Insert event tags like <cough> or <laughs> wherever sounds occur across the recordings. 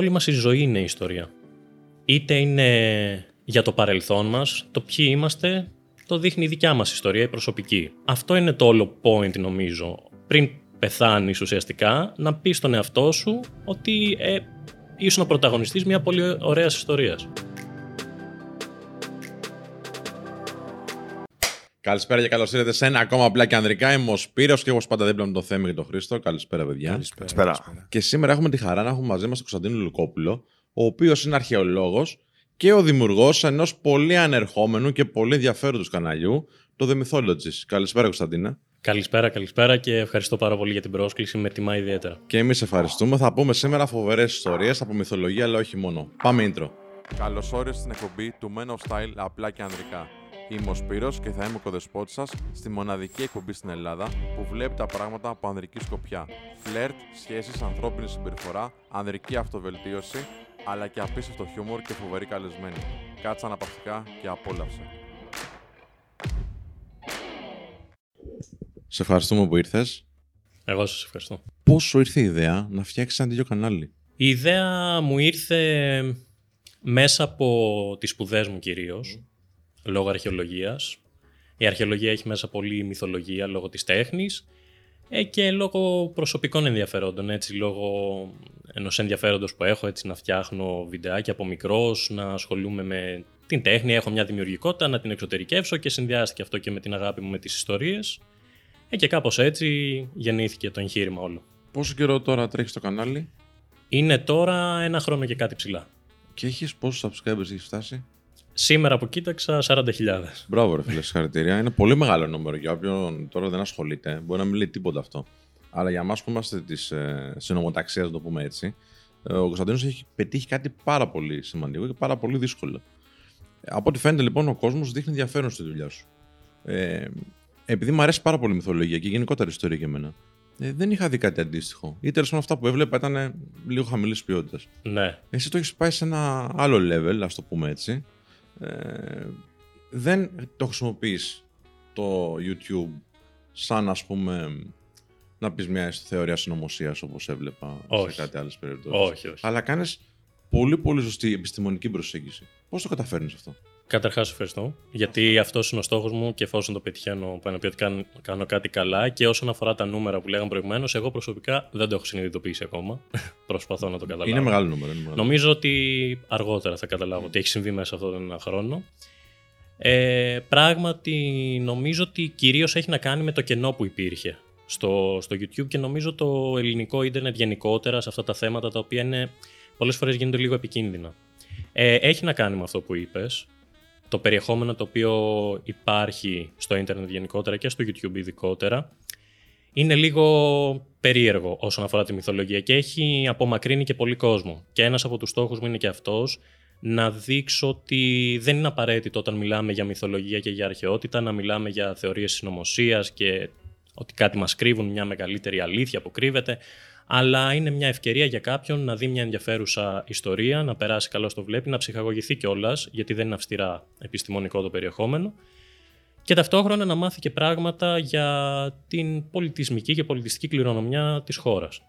Όλη μας η ζωή είναι ιστορία. Είτε είναι για το παρελθόν μας, το ποιοι είμαστε, το δείχνει η δικιά μας ιστορία, η προσωπική. Αυτό είναι το όλο point νομίζω. Πριν πεθάνεις ουσιαστικά, να πεις στον εαυτό σου ότι ε, ήσουν ο πρωταγωνιστής μιας πολύ ωραίας ιστορίας. Καλησπέρα και καλώς ήρθατε σε ένα ακόμα απλά και ανδρικά. Είμαι ο Σπύρος και όπως πάντα δίπλα με τον Θέμη και τον Χρήστο. Καλησπέρα, παιδιά. Καλησπέρα. Και σήμερα έχουμε τη χαρά να έχουμε μαζί μας τον Κωνσταντίνο Λουκόπουλο, ο οποίος είναι αρχαιολόγος και ο δημιουργός ενός πολύ ανερχόμενου και πολύ ενδιαφέροντος καναλιού, το The Mythologist. Καλησπέρα, Κωνσταντίνα. Καλησπέρα, καλησπέρα και ευχαριστώ πάρα πολύ για την πρόσκληση. Με τιμά ιδιαίτερα. Και εμείς ευχαριστούμε. Θα πούμε σήμερα φοβερές ιστορίες από μυθολογία, αλλά όχι μόνο. Πάμε intro. Καλώς όρισες στην εκπομπή του Men of Style απλά και ανδρικά. Είμαι ο Σπύρος και θα είμαι ο κοδεσπότης σας στη μοναδική εκπομπή στην Ελλάδα που βλέπει τα πράγματα από ανδρική σκοπιά. Φλερτ, σχέσεις, ανθρώπινη συμπεριφορά, ανδρική αυτοβελτίωση, αλλά και απίστευτο χιούμορ και φοβερή καλεσμένη. Κάτσε αναπαυτικά και απόλαυσε. Σε ευχαριστούμε που ήρθες. Εγώ σας ευχαριστώ. Πόσο ήρθε η ιδέα να φτιάξεις ένα τέτοιο κανάλι; Η ιδέα μου ήρθε μέσα από τις σπουδές μου κυρίως λόγω αρχαιολογίας. Η αρχαιολογία έχει μέσα πολύ μυθολογία λόγω της τέχνης ε, και λόγω προσωπικών ενδιαφερόντων, έτσι, λόγω ενός ενδιαφέροντος που έχω, έτσι, να φτιάχνω βιντεάκια από μικρός, να ασχολούμαι με την τέχνη, έχω μια δημιουργικότητα, να την εξωτερικεύσω και συνδυάστηκε αυτό και με την αγάπη μου με τις ιστορίες. Ε, και κάπως έτσι γεννήθηκε το εγχείρημα όλο. Πόσο καιρό τώρα τρέχεις το κανάλι; Είναι τώρα ένα χρόνο και κάτι ψηλά. Και έχεις πόσους subscribers έχεις φτάσει; Σήμερα που κοίταξα 40.000. Μπράβο, ρε φίλε, συγχαρητήρια. Είναι πολύ μεγάλο νούμερο για όποιον τώρα δεν ασχολείται. Μπορεί να μην λέει τίποτα αυτό. Αλλά για εμάς που είμαστε της ε, συνομοταξίας, να το πούμε έτσι, ε, ο Κωνσταντίνος έχει πετύχει κάτι πάρα πολύ σημαντικό και πάρα πολύ δύσκολο. Από ό,τι φαίνεται λοιπόν, ο κόσμος δείχνει ενδιαφέρον στη δουλειά σου. Ε, επειδή μου αρέσει πάρα πολύ η μυθολογία και γενικότερα η ιστορία για μένα, ε, δεν είχα δει κάτι αντίστοιχο. Ή τέλος αυτά που έβλεπα ήταν λίγο χαμηλής ποιότητας. Ναι. Εσύ το έχεις πάει σε ένα άλλο level, ας το πούμε έτσι. Ε, δεν το χρησιμοποιείς το YouTube σαν ας πούμε να πεις μια θεωρία συνωμοσίας όπως έβλεπα όχι. σε κάτι άλλες περιπτώσεις. Όχι, όχι. Αλλά κάνεις πολύ πολύ σωστή επιστημονική προσέγγιση. Πώς το καταφέρνεις αυτό; Καταρχάς ευχαριστώ, γιατί αυτός είναι ο στόχος μου και εφόσον το πετυχαίνω, πάνω ότι κάνω κάτι καλά. Και όσον αφορά τα νούμερα που λέγαμε προηγουμένως, εγώ προσωπικά δεν το έχω συνειδητοποιήσει ακόμα. <laughs> Προσπαθώ να το καταλάβω. Είναι μεγάλο νούμερο. Είναι μεγάλο. Νομίζω ότι αργότερα θα καταλάβω τι έχει συμβεί μέσα σε αυτόν τον χρόνο. Ε, πράγματι, νομίζω ότι κυρίως έχει να κάνει με το κενό που υπήρχε στο, στο YouTube και νομίζω το ελληνικό ίντερνετ γενικότερα σε αυτά τα θέματα τα οποία είναι πολλές φορές γίνονται λίγο επικίνδυνα. Ε, έχει να κάνει με αυτό που είπες το περιεχόμενο το οποίο υπάρχει στο ίντερνετ γενικότερα και στο YouTube ειδικότερα είναι λίγο περίεργο όσον αφορά τη μυθολογία και έχει απομακρύνει και πολύ κόσμο. Και ένας από τους στόχους μου είναι και αυτός να δείξω ότι δεν είναι απαραίτητο όταν μιλάμε για μυθολογία και για αρχαιότητα να μιλάμε για θεωρίες συνωμοσίας και ότι κάτι μας κρύβουν, μια μεγαλύτερη αλήθεια που κρύβεται αλλά είναι μια ευκαιρία για κάποιον να δει μια ενδιαφέρουσα ιστορία, να περάσει καλό στο βλέπει, να ψυχαγωγηθεί κιόλας, γιατί δεν είναι αυστηρά επιστημονικό το περιεχόμενο, και ταυτόχρονα να μάθει και πράγματα για την πολιτισμική και πολιτιστική κληρονομιά της χώρας.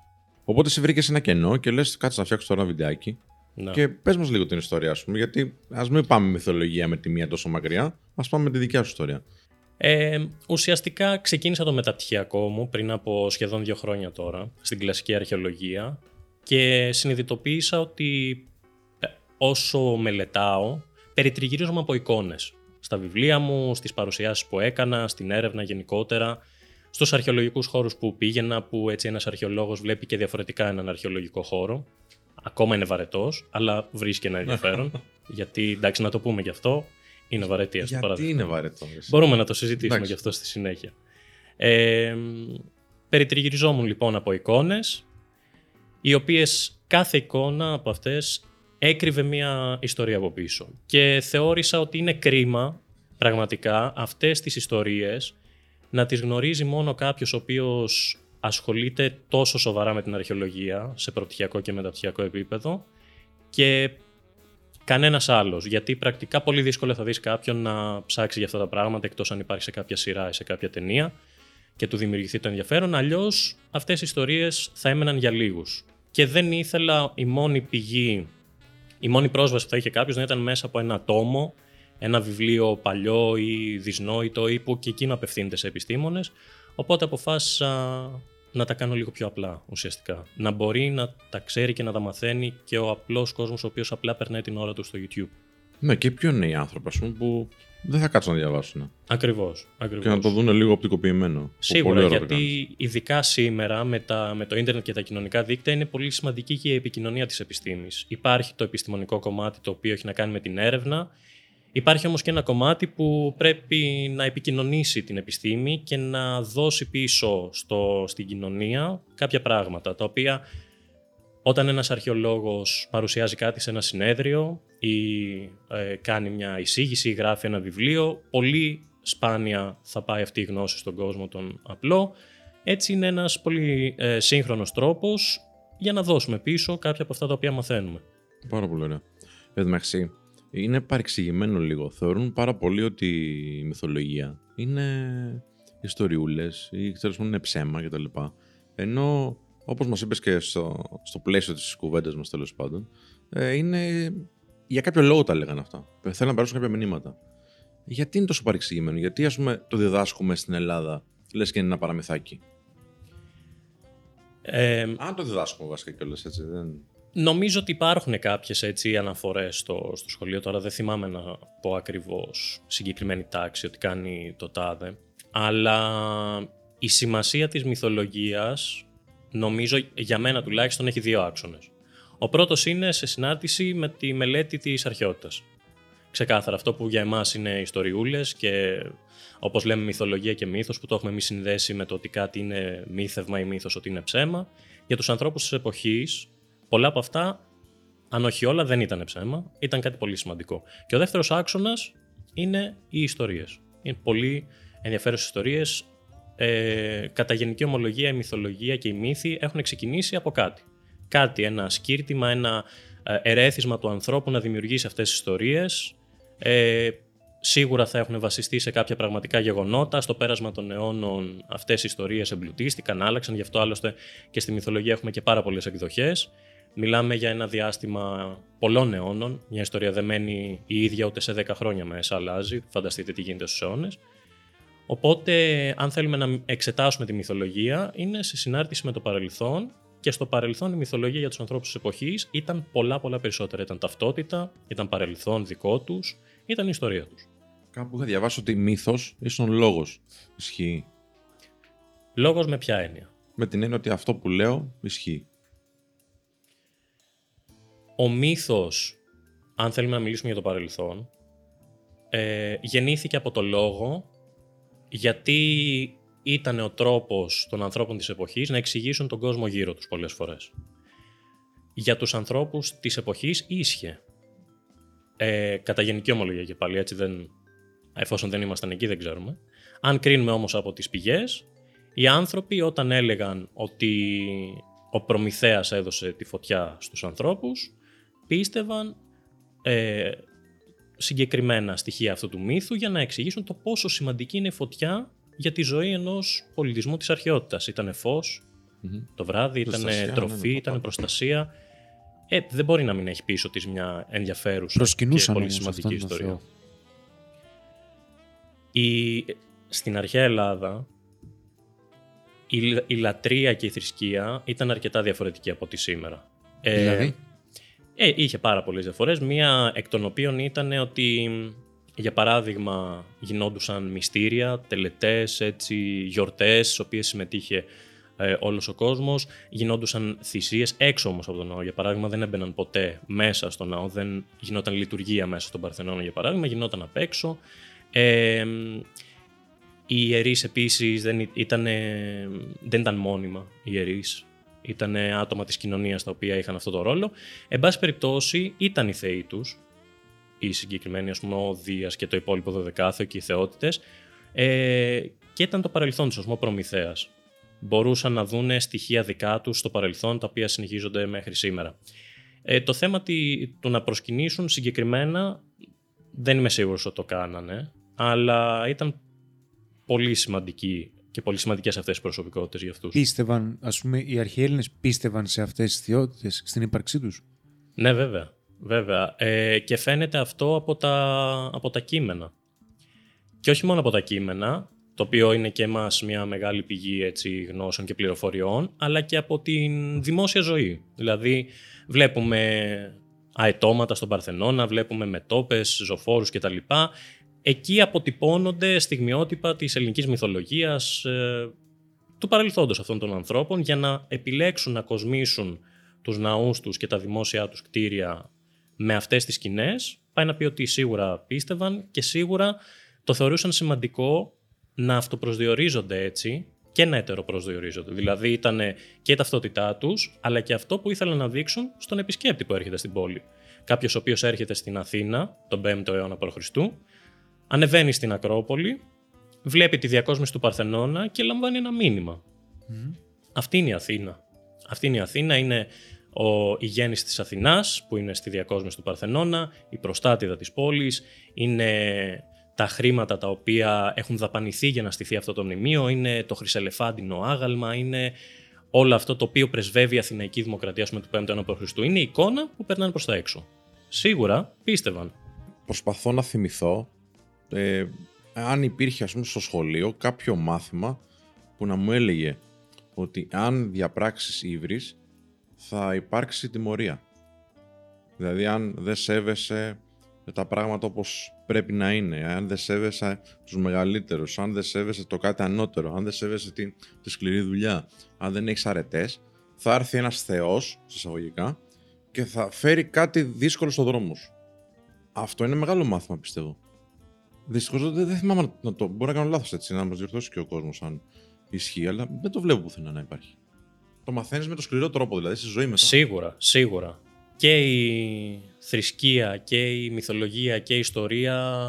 Οπότε σε βρήκες ένα κενό και λες: Κάτσε να φτιάξω τώρα ένα βιντεάκι. Να. Και πες μας λίγο την ιστορία, α πούμε, γιατί ας μην πάμε μυθολογία με τη μία τόσο μακριά, ας πάμε με τη δικιά σου ιστορία. Ε, ουσιαστικά ξεκίνησα το μεταπτυχιακό μου πριν από σχεδόν δύο χρόνια τώρα στην κλασική αρχαιολογία και συνειδητοποίησα ότι ε, όσο μελετάω περιτριγυρίζομαι από εικόνες στα βιβλία μου, στις παρουσιάσεις που έκανα, στην έρευνα γενικότερα, στους αρχαιολογικούς χώρους που πήγαινα που έτσι ένας αρχαιολόγος βλέπει και διαφορετικά έναν αρχαιολογικό χώρο. Ακόμα είναι βαρετός, αλλά βρίσκει ένα ενδιαφέρον, <laughs> γιατί εντάξει να το πούμε γι' αυτό, είναι βαρετή, ας Γιατί είναι βαρετός. Μπορούμε να το συζητήσουμε γι' αυτό στη συνέχεια. Ε, περιτριγυριζόμουν λοιπόν από εικόνες, οι οποίες κάθε εικόνα από αυτές έκρυβε μια ιστορία από πίσω. Και θεώρησα ότι είναι κρίμα πραγματικά αυτές τις ιστορίες να τις γνωρίζει μόνο κάποιος ο οποίος ασχολείται τόσο σοβαρά με την αρχαιολογία σε πρωτυχιακό και μεταπτυχιακό επίπεδο και κανένας άλλος. Γιατί πρακτικά πολύ δύσκολο θα δεις κάποιον να ψάξει για αυτά τα πράγματα εκτός αν υπάρχει σε κάποια σειρά ή σε κάποια ταινία και του δημιουργηθεί το ενδιαφέρον. Αλλιώς αυτές οι ιστορίες θα έμεναν για λίγους. και δεν ήθελα η μόνη πηγή, η μόνη πρόσβαση που θα είχε κάποιος να ήταν μέσα από ένα τόμο, ένα βιβλίο παλιό ή δυσνόητο ή που και εκείνο απευθύνεται σε επιστήμονες. Οπότε αποφάσισα να τα κάνω λίγο πιο απλά ουσιαστικά. Να μπορεί να τα ξέρει και να τα μαθαίνει και ο απλός κόσμος ο οποίος απλά περνάει την ώρα του στο YouTube. Ναι, και ποιοι είναι οι άνθρωποι ας πούμε, που δεν θα κάτσουν να διαβάσουν. Ακριβώς. Και να το δουν λίγο οπτικοποιημένο. Σίγουρα, γιατί ειδικά σήμερα με, τα, με το ίντερνετ και τα κοινωνικά δίκτυα είναι πολύ σημαντική και η επικοινωνία της επιστήμης. Υπάρχει το επιστημονικό κομμάτι το οποίο έχει να κάνει με την έρευνα. Υπάρχει όμως και ένα κομμάτι που πρέπει να επικοινωνήσει την επιστήμη και να δώσει πίσω στο, στην κοινωνία κάποια πράγματα, τα οποία όταν ένας αρχαιολόγος παρουσιάζει κάτι σε ένα συνέδριο ή ε, κάνει μια εισήγηση ή γράφει ένα βιβλίο, πολύ σπάνια θα πάει αυτή η γνώση στον κόσμο τον απλό. Έτσι είναι ένας πολύ ε, σύγχρονος τρόπος για να δώσουμε πίσω κάποια από αυτά τα οποία μαθαίνουμε. Πάρα πολύ ωραία. Εντάξει, είναι παρεξηγημένο λίγο. Θεωρούν πάρα πολύ ότι η μυθολογία είναι ιστοριούλες ή ξέρεις είναι ψέμα κτλ. Ενώ όπως μας είπες και στο, στο πλαίσιο της κουβέντας μας τέλος πάντων, ε, είναι για κάποιο λόγο τα λέγανε αυτά. Θέλουν να περάσουν κάποια μηνύματα. Γιατί είναι τόσο παρεξηγημένο, γιατί ας πούμε το διδάσκουμε στην Ελλάδα, λες και είναι ένα παραμυθάκι; Ε, Αν το διδάσκουμε βασικά κιόλας έτσι, δεν... Νομίζω ότι υπάρχουν κάποιες έτσι αναφορές στο, στο σχολείο, τώρα δεν θυμάμαι να πω ακριβώς συγκεκριμένη τάξη ότι κάνει το τάδε, αλλά η σημασία της μυθολογίας νομίζω για μένα τουλάχιστον έχει δύο άξονες. Ο πρώτος είναι σε συνάρτηση με τη μελέτη της αρχαιότητας. Ξεκάθαρα αυτό που για εμάς είναι ιστοριούλες και όπως λέμε μυθολογία και μύθος που το έχουμε εμείς συνδέσει με το ότι κάτι είναι μύθευμα ή μύθος ότι είναι ψέμα. Για τους ανθρώπους της εποχής πολλά από αυτά, αν όχι όλα, δεν ήταν ψέμα, ήταν κάτι πολύ σημαντικό. Και ο δεύτερος άξονας είναι οι ιστορίες. Είναι πολύ ενδιαφέρουσες ιστορίες ε, κατά γενική ομολογία, η μυθολογία και η μύθοι έχουν ξεκινήσει από κάτι. Κάτι, ένα σκύρτημα, ένα ε, ερέθισμα του ανθρώπου να δημιουργήσει αυτές τις ιστορίες. Ε, σίγουρα θα έχουν βασιστεί σε κάποια πραγματικά γεγονότα. Στο πέρασμα των αιώνων αυτές οι ιστορίες εμπλουτίστηκαν, άλλαξαν. Γι' αυτό άλλωστε και στη μυθολογία έχουμε και πάρα πολλές εκδοχές. Μιλάμε για ένα διάστημα πολλών αιώνων. Μια ιστορία δεν μένει η ίδια ούτε σε 10 χρόνια μέσα, αλλάζει. Φανταστείτε τι γίνεται στους αιώνες. Οπότε, αν θέλουμε να εξετάσουμε τη μυθολογία, είναι σε συνάρτηση με το παρελθόν και στο παρελθόν η μυθολογία για τους ανθρώπους της εποχής ήταν πολλά πολλά περισσότερα. Ήταν ταυτότητα, ήταν παρελθόν δικό τους, ήταν η ιστορία τους. Κάπου είχα διαβάσει ότι μύθος ίσον λόγος ισχύει. Λόγος με ποια έννοια; Με την έννοια ότι αυτό που λέω ισχύει. Ο μύθος, αν θέλουμε να μιλήσουμε για το παρελθόν, ε, γεννήθηκε από το λόγο γιατί ήταν ο τρόπος των ανθρώπων της εποχής να εξηγήσουν τον κόσμο γύρω τους πολλές φορές. Για τους ανθρώπους της εποχής ίσχυε. Ε, κατά γενική ομολογία και πάλι, έτσι δεν, εφόσον δεν ήμασταν εκεί δεν ξέρουμε. Αν κρίνουμε όμως από τις πηγές, οι άνθρωποι όταν έλεγαν ότι ο Προμηθέας έδωσε τη φωτιά στους ανθρώπους, πίστευαν ε, συγκεκριμένα στοιχεία αυτού του μύθου για να εξηγήσουν το πόσο σημαντική είναι η φωτιά για τη ζωή ενός πολιτισμού της αρχαιότητας. Ήτανε το βράδυ, ήταν ναι, τροφή, ναι, ήταν προστασία. Ε, δεν μπορεί να μην έχει πίσω της μια ενδιαφέρουσα και πολύ σημαντική ιστορία. Η, στην αρχαία Ελλάδα η, η λατρεία και η θρησκεία ήταν αρκετά διαφορετική από τη σήμερα. Ε, δηλαδή; Ε, είχε πάρα πολλές διαφορές. Μία εκ των οποίων ήταν ότι, για παράδειγμα, γινόντουσαν μυστήρια, τελετές, έτσι, γιορτές, στις οποίες συμμετείχε ε, όλος ο κόσμος. Γινόντουσαν θυσίες έξω όμως από τον ναό. Για παράδειγμα, δεν έμπαιναν ποτέ μέσα στον ναό. Δεν γινόταν λειτουργία μέσα στον Παρθενώνα, για παράδειγμα. Γινόταν απ' έξω. Ε, οι ιερείς επίσης δεν, ήταν, δεν ήταν μόνιμα οι ιερείς ήταν άτομα της κοινωνίας τα οποία είχαν αυτό το ρόλο. Εν πάση περιπτώσει ήταν οι θεοί τους, οι συγκεκριμένοι ας πούμε ο Δίας και το υπόλοιπο δωδεκάθεο και οι θεότητες ε, και ήταν το παρελθόν τους, ο Προμηθέας. Μπορούσαν να δούνε στοιχεία δικά τους στο παρελθόν τα οποία συνεχίζονται μέχρι σήμερα. Ε, το θέμα του να προσκυνήσουν συγκεκριμένα δεν είμαι σίγουρος ότι το κάνανε, αλλά ήταν πολύ σημαντική και πολύ σημαντικές αυτές τι προσωπικότητες για αυτούς. Πίστευαν, ας πούμε, οι αρχαίοι Έλληνες πίστευαν σε αυτές τις θεότητες, στην ύπαρξή τους; Ναι, βέβαια. βέβαια. Ε, και φαίνεται αυτό από τα, από τα κείμενα. Και όχι μόνο από τα κείμενα, το οποίο είναι και εμάς μια μεγάλη πηγή έτσι, γνώσεων και πληροφοριών, αλλά και από την δημόσια ζωή. Δηλαδή βλέπουμε αετώματα στον Παρθενώνα, βλέπουμε μετόπες, ζωφόρους κτλ. Εκεί αποτυπώνονται στιγμιότυπα της ελληνικής μυθολογίας ε, του παρελθόντος αυτών των ανθρώπων για να επιλέξουν να κοσμήσουν τους ναούς τους και τα δημόσια τους κτίρια με αυτές τις σκηνές, πάει να πει ότι σίγουρα πίστευαν και σίγουρα το θεωρούσαν σημαντικό να αυτοπροσδιορίζονται έτσι και να ετεροπροσδιορίζονται. Δηλαδή ήταν και η ταυτότητά τους, αλλά και αυτό που ήθελαν να δείξουν στον επισκέπτη που έρχεται στην πόλη. Κάποιος ο οποίος έρχεται στην Αθήνα τον 5ο αιώνα π.Χ., ανεβαίνει στην Ακρόπολη, βλέπει τη διακόσμηση του Παρθενώνα και λαμβάνει ένα μήνυμα. Αυτή είναι η Αθήνα. Αυτή είναι η Αθήνα, είναι ο, η γέννηση της Αθηνάς που είναι στη διακόσμηση του Παρθενώνα, η προστάτηδα της πόλης, είναι τα χρήματα τα οποία έχουν δαπανηθεί για να στηθεί αυτό το μνημείο, είναι το χρυσελεφάντινο άγαλμα, είναι όλο αυτό το οποίο πρεσβεύει η Αθηναϊκή Δημοκρατία με του 5ου αιώνα π.Χ. Είναι η εικόνα που περνάνε προς τα έξω. Σίγουρα πίστευαν. Προσπαθώ να θυμηθώ ε, αν υπήρχε ας πούμε στο σχολείο κάποιο μάθημα που να μου έλεγε ότι αν διαπράξεις ύβρις θα υπάρξει τιμωρία. Δηλαδή αν δεν σέβεσαι τα πράγματα όπως πρέπει να είναι. Αν δεν σέβεσαι τους μεγαλύτερους, αν δεν σέβεσαι το κάτι ανώτερο, αν δεν σέβεσαι τη, τη σκληρή δουλειά, αν δεν έχεις αρετές, θα έρθει ένας θεός, εισαγωγικά, και θα φέρει κάτι δύσκολο στο δρόμο σου. Αυτό είναι μεγάλο μάθημα, πιστεύω. Δυστυχώς δεν, δεν θυμάμαι να το. Μπορεί να κάνω λάθος έτσι, να μας διορθώσει και ο κόσμος αν ισχύει, αλλά δεν το βλέπω πουθενά να υπάρχει. Το μαθαίνεις με το σκληρό τρόπο, δηλαδή στη ζωή μετά. Σίγουρα, σίγουρα και η θρησκεία και η μυθολογία και η ιστορία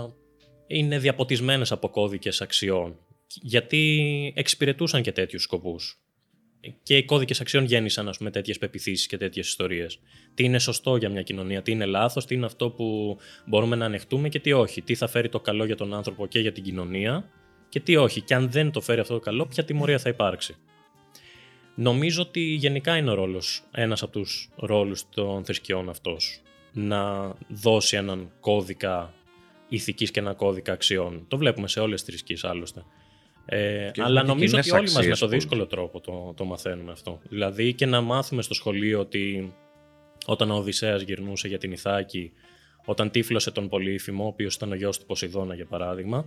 είναι διαποτισμένες από κώδικες αξιών γιατί εξυπηρετούσαν και τέτοιους σκοπούς. Και οι κώδικες αξιών γέννησαν ας πούμε, τέτοιες πεπιθήσεις και τέτοιες ιστορίες. Τι είναι σωστό για μια κοινωνία, τι είναι λάθος, τι είναι αυτό που μπορούμε να ανεχτούμε και τι όχι. Τι θα φέρει το καλό για τον άνθρωπο και για την κοινωνία και τι όχι. Και αν δεν το φέρει αυτό το καλό, ποια τιμωρία θα υπάρξει. Νομίζω ότι γενικά είναι ο ρόλος, ένας από τους ρόλους των θρησκειών αυτός. Να δώσει έναν κώδικα ηθικής και ένα κώδικα αξιών. Το βλέπουμε σε όλες τις θρησκείες άλλωστε. Ε, αλλά νομίζω ότι όλοι μας με το δύσκολο τρόπο το, το μαθαίνουμε αυτό. Δηλαδή και να μάθουμε στο σχολείο ότι όταν ο Οδυσσέας γυρνούσε για την Ιθάκη, όταν τύφλωσε τον Πολύφημο, ο οποίος ήταν ο γιος του Ποσειδώνα για παράδειγμα,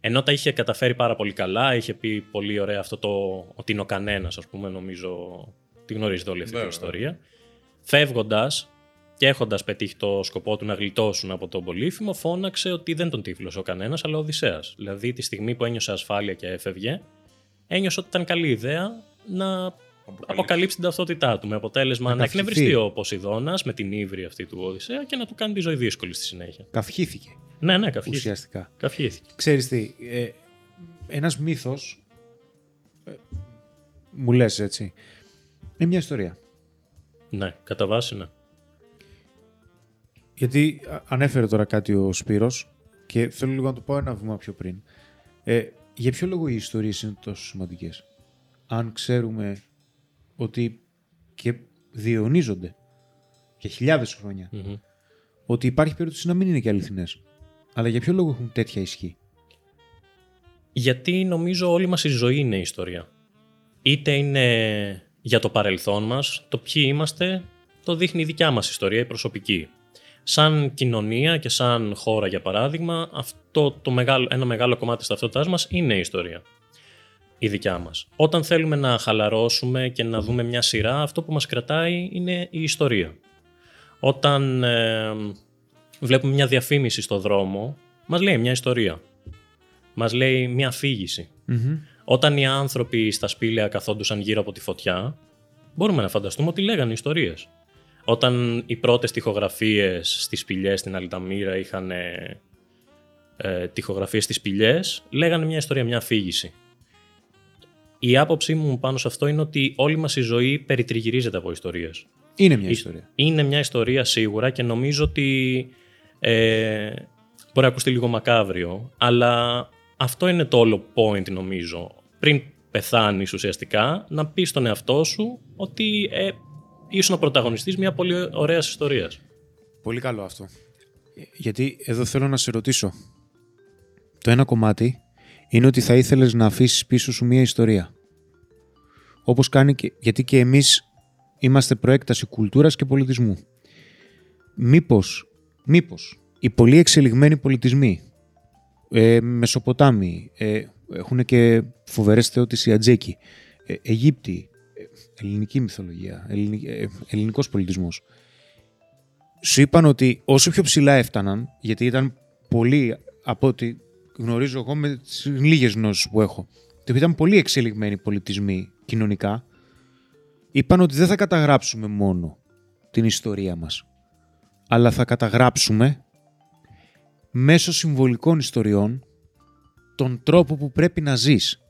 ενώ τα είχε καταφέρει πάρα πολύ καλά, είχε πει πολύ ωραία αυτό το ότι είναι ο κανένας, ας πούμε, νομίζω. Τη γνωρίζετε όλη αυτή την ιστορία. Φεύγοντας και έχοντας πετύχει το σκοπό του να γλιτώσουν από τον Πολύφημο, φώναξε ότι δεν τον τύφλωσε ο κανένας, αλλά ο Οδυσσέας. Δηλαδή, τη στιγμή που ένιωσε ασφάλεια και έφευγε, ένιωσε ότι ήταν καλή ιδέα να αποκαλύψει την ταυτότητά του. Με αποτέλεσμα να, να εκνευριστεί ο Ποσειδώνας με την ύβρη αυτή του Οδυσσέα και να του κάνει τη ζωή δύσκολη στη συνέχεια. Καυχήθηκε. Ναι, ναι, καυχήθηκε. Ουσιαστικά. Καυχήθηκε. Ξέρεις τι, ε, ένας μύθος, ε, μου λες έτσι, είναι μια ιστορία. Ναι, κατά βάση ναι. Γιατί ανέφερε τώρα κάτι ο Σπύρος και θέλω λίγο να το πω ένα βήμα πιο πριν. Ε, για ποιο λόγο οι ιστορίες είναι τόσο σημαντικές. Αν ξέρουμε ότι και διαιωνίζονται για χιλιάδες ότι υπάρχει περίπτωση να μην είναι και αληθινές. Αλλά για ποιο λόγο έχουν τέτοια ισχύ; Γιατί νομίζω όλη μας η ζωή είναι ιστορία. Είτε είναι για το παρελθόν μας, το ποιοι είμαστε, το δείχνει η δικιά μας ιστορία, η προσωπική. Σαν κοινωνία και σαν χώρα για παράδειγμα, αυτό το μεγάλο, ένα μεγάλο κομμάτι της ταυτότητάς μας είναι η ιστορία. Η δικιά μας. Όταν θέλουμε να χαλαρώσουμε και να δούμε μια σειρά, αυτό που μας κρατάει είναι η ιστορία. Όταν ε, βλέπουμε μια διαφήμιση στο δρόμο, μας λέει μια ιστορία. Μας λέει μια αφηγηση Όταν οι άνθρωποι στα σπήλαια καθόντουσαν γύρω από τη φωτιά, μπορούμε να φανταστούμε ότι λέγανε ιστορίες. Όταν οι πρώτες τοιχογραφίες στις σπηλιές στην Αλταμίρα είχαν ε, ε, τοιχογραφίες στις σπηλιές, λέγανε μια ιστορία, μια αφήγηση. Η άποψή μου πάνω σε αυτό είναι ότι όλη μας η ζωή περιτριγυρίζεται από ιστορίες. Είναι μια ιστορία. Είναι μια ιστορία σίγουρα και νομίζω ότι ε, μπορεί να ακουστεί λίγο μακάβριο, αλλά αυτό είναι το όλο point νομίζω. Πριν πεθάνεις ουσιαστικά, να πεις στον εαυτό σου ότι ε, ήσουν ο πρωταγωνιστής μια πολύ ωραίας ιστορίας. Πολύ καλό αυτό. Γιατί εδώ θέλω να σε ρωτήσω. Το ένα κομμάτι είναι ότι θα ήθελες να αφήσεις πίσω σου μια ιστορία. Όπως κάνει και, γιατί και εμείς είμαστε προέκταση κουλτούρας και πολιτισμού. Μήπως, μήπως οι πολύ εξελιγμένοι πολιτισμοί, ε, Μεσοποτάμοι, ε, έχουν και φοβερές θεότητες οι Ατζέκοι, ε, Αιγύπτιοι, ε, ελληνική μυθολογία, ελληνικ, ε, ελληνικός πολιτισμός. Σου είπαν ότι όσο πιο ψηλά έφταναν, γιατί ήταν πολύ από ό,τι γνωρίζω εγώ με τις λίγες γνώσεις που έχω, ότι ήταν πολύ εξελιγμένοι πολιτισμοί κοινωνικά, είπαν ότι δεν θα καταγράψουμε μόνο την ιστορία μας, αλλά θα καταγράψουμε μέσω συμβολικών ιστοριών τον τρόπο που πρέπει να ζεις.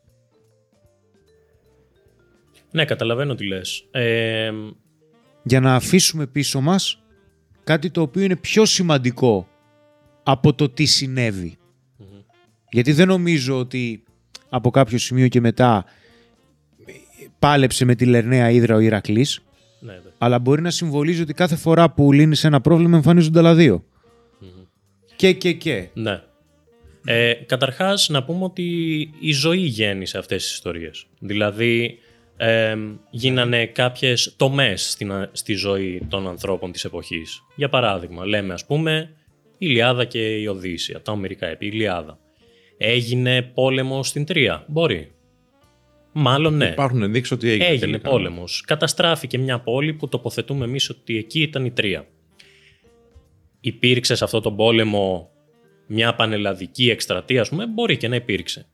Ναι, καταλαβαίνω τι λες. Ε, Για να αφήσουμε πίσω μας κάτι το οποίο είναι πιο σημαντικό από το τι συνέβη. Γιατί δεν νομίζω ότι από κάποιο σημείο και μετά πάλεψε με τη Λερναία Ήδρα ο Ηρακλής, ναι, ναι. αλλά μπορεί να συμβολίζει ότι κάθε φορά που λύνεις ένα πρόβλημα εμφανίζονται άλλα δύο. Και, και, και. Ναι. Ε, καταρχάς να πούμε ότι η ζωή γέννησε αυτές τις ιστορίες. Δηλαδή ε, γίνανε κάποιες τομές στην, στη ζωή των ανθρώπων της εποχής. Για παράδειγμα, λέμε ας πούμε η Ιλιάδα και η Οδύσσια, τα ομερικά επί, η Ιλιάδα. Έγινε πόλεμο στην Τρία, μπορεί. Μάλλον ναι. Υπάρχουν ενδείξεις ότι έγινε. Έγινε τελικά. πόλεμος. Καταστράφηκε μια πόλη που τοποθετούμε εμείς ότι εκεί ήταν η Τρία. Υπήρξε σε αυτό τον πόλεμο μια πανελλαδική εκστρατεία, ας πούμε, μπορεί και να υπήρξε.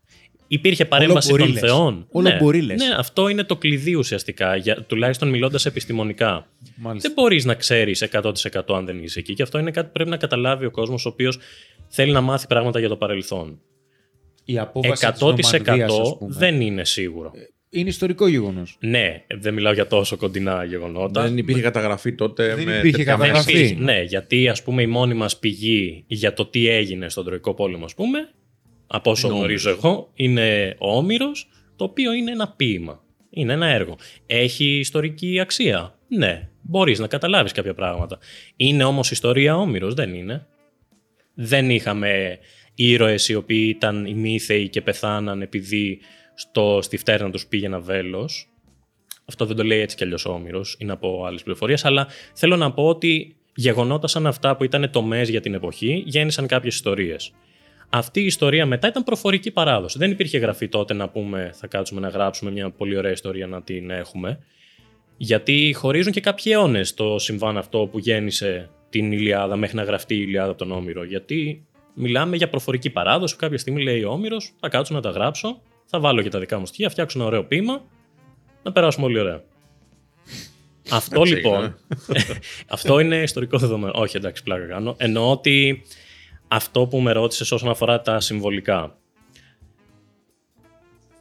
Υπήρχε παρέμβαση μπορεί, των λες. θεών. Όλο ναι, μπορεί, λες. Ναι, αυτό είναι το κλειδί ουσιαστικά, για, τουλάχιστον μιλώντας επιστημονικά. Μάλιστα. Δεν μπορείς να ξέρεις 100% αν δεν είσαι εκεί. Και αυτό είναι κάτι που πρέπει να καταλάβει ο κόσμος, ο οποίος θέλει να μάθει πράγματα για το παρελθόν. Η απόβαση 100% της Νομανδίας, ας πούμε, δεν είναι σίγουρο. είναι ιστορικό γεγονός. Ναι, δεν μιλάω για τόσο κοντινά γεγονότα. Δεν υπήρχε καταγραφή τότε Δεν με υπήρχε τέτοια μέσα. καταγραφή. Υπήρχε, ναι, γιατί ας πούμε η μόνη μας πηγή για το τι έγινε στον Τροϊκό Πόλεμο, ας πούμε, από όσο Είναι ο γνωρίζω εγώ, είναι ο Όμηρος, το οποίο είναι ένα ποίημα. Είναι ένα έργο. Έχει ιστορική αξία. Ναι, μπορείς να καταλάβεις κάποια πράγματα. Είναι όμως ιστορία Όμηρος, δεν είναι. Δεν είχαμε ήρωες οι οποίοι ήταν ημίθεοι και πεθάναν επειδή στο, στη φτέρνα τους πήγε ένα βέλος. Αυτό δεν το λέει έτσι κι αλλιώς ο Όμηρος, είναι από άλλες πληροφορίες, αλλά θέλω να πω ότι γεγονότα σαν αυτά που ήταν τομές για την εποχή γέννησαν κάποιες ιστορίες. Αυτή η ιστορία μετά ήταν προφορική παράδοση. Δεν υπήρχε γραφή τότε να πούμε θα κάτσουμε να γράψουμε μια πολύ ωραία ιστορία να την έχουμε. Γιατί χωρίζουν και κάποιοι αιώνες το συμβάν αυτό που γέννησε την Ιλιάδα μέχρι να γραφτεί η Ιλιάδα από τον Όμηρο. Γιατί μιλάμε για προφορική παράδοση. Κάποια στιγμή λέει ο Όμηρος, θα κάτσω να τα γράψω, θα βάλω και τα δικά μου στοιχεία, φτιάξω ένα ωραίο ποίημα, να περάσουμε όλοι ωραία. <laughs> αυτό Έτσι λοιπόν. έγινε, <laughs> αυτό είναι ιστορικό δεδομένο. Όχι, εντάξει, πλάκα κάνω. Εννοώ ότι αυτό που με ρώτησες όσον αφορά τα συμβολικά.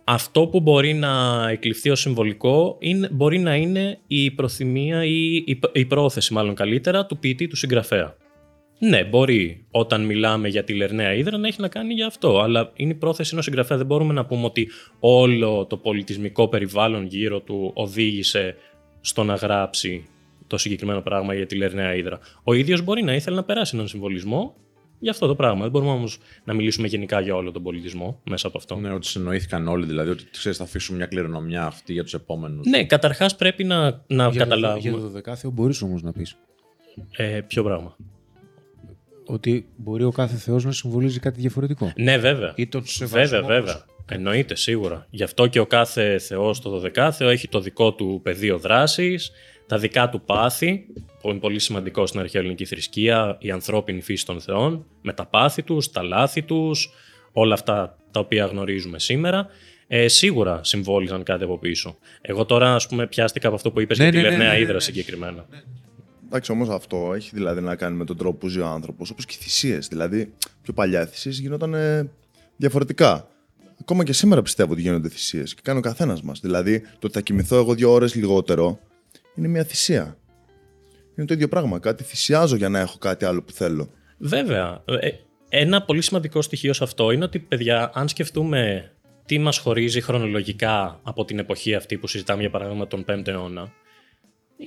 Αυτό που μπορεί να εκλειφθεί ως συμβολικό είναι, μπορεί να είναι η προθυμία ή η, η πρόθεση μάλλον καλύτερα του ποιητή του συγγραφέα. Ναι, μπορεί όταν μιλάμε για τη Λερναία Ήδρα να έχει να κάνει για αυτό, αλλά είναι η πρόθεση ενός συγγραφέα. Δεν μπορούμε να πούμε ότι όλο το πολιτισμικό περιβάλλον γύρω του οδήγησε στο να γράψει το συγκεκριμένο πράγμα για τη Λερναία Ήδρα. Ο ίδιος μπορεί να ήθελε να περάσει έναν συμβολισμό για αυτό το πράγμα. Δεν μπορούμε όμως να μιλήσουμε γενικά για όλο τον πολιτισμό μέσα από αυτό. Ναι, ότι συνοήθηκαν όλοι, δηλαδή ότι ξέρεις, θα αφήσουν μια κληρονομιά αυτή για τους επόμενους. Ναι, καταρχάς πρέπει να, να Για καταλάβουμε. Το, για το δεκάθεο μπορείς όμως να πεις. Ε, ποιο πράγμα; Ότι μπορεί ο κάθε θεός να συμβολίζει κάτι διαφορετικό. Ναι, βέβαια. Ή τον σεβασμό. Βέβαια, βέβαια. Εννοείται, σίγουρα. Γι' αυτό και ο κάθε θεός στο δωδεκάθεο έχει το δικό του πεδίο δράσης, τα δικά του πάθη, που είναι πολύ σημαντικό στην αρχαία ελληνική θρησκεία, η ανθρώπινη φύση των θεών, με τα πάθη τους, τα λάθη τους, όλα αυτά τα οποία γνωρίζουμε σήμερα. Ε, σίγουρα συμβόλιζαν κάτι από πίσω. Εγώ τώρα, ας πούμε, πιάστηκα από αυτό που είπες Ναι, για τη ναι, ναι, Λερναία ναι, ναι, Ήδρα ναι. συγκεκριμένα. Εντάξει, όμως αυτό έχει δηλαδή να κάνει με τον τρόπο που ζει ο άνθρωπος, όπως και οι θυσίες. Δηλαδή, πιο παλιά οι θυσίες γινόταν ε, διαφορετικά. Ακόμα και σήμερα πιστεύω ότι γίνονται θυσίες και κάνει ο καθένας μας. Δηλαδή, το ότι θα κοιμηθώ εγώ δύο ώρες λιγότερο είναι μια θυσία. Είναι το ίδιο πράγμα. Κάτι θυσιάζω για να έχω κάτι άλλο που θέλω. Βέβαια. Ε, ένα πολύ σημαντικό στοιχείο σε αυτό είναι ότι, παιδιά, αν σκεφτούμε τι μας χωρίζει χρονολογικά από την εποχή αυτή που συζητάμε για παράδειγμα τον 5ο αιώνα.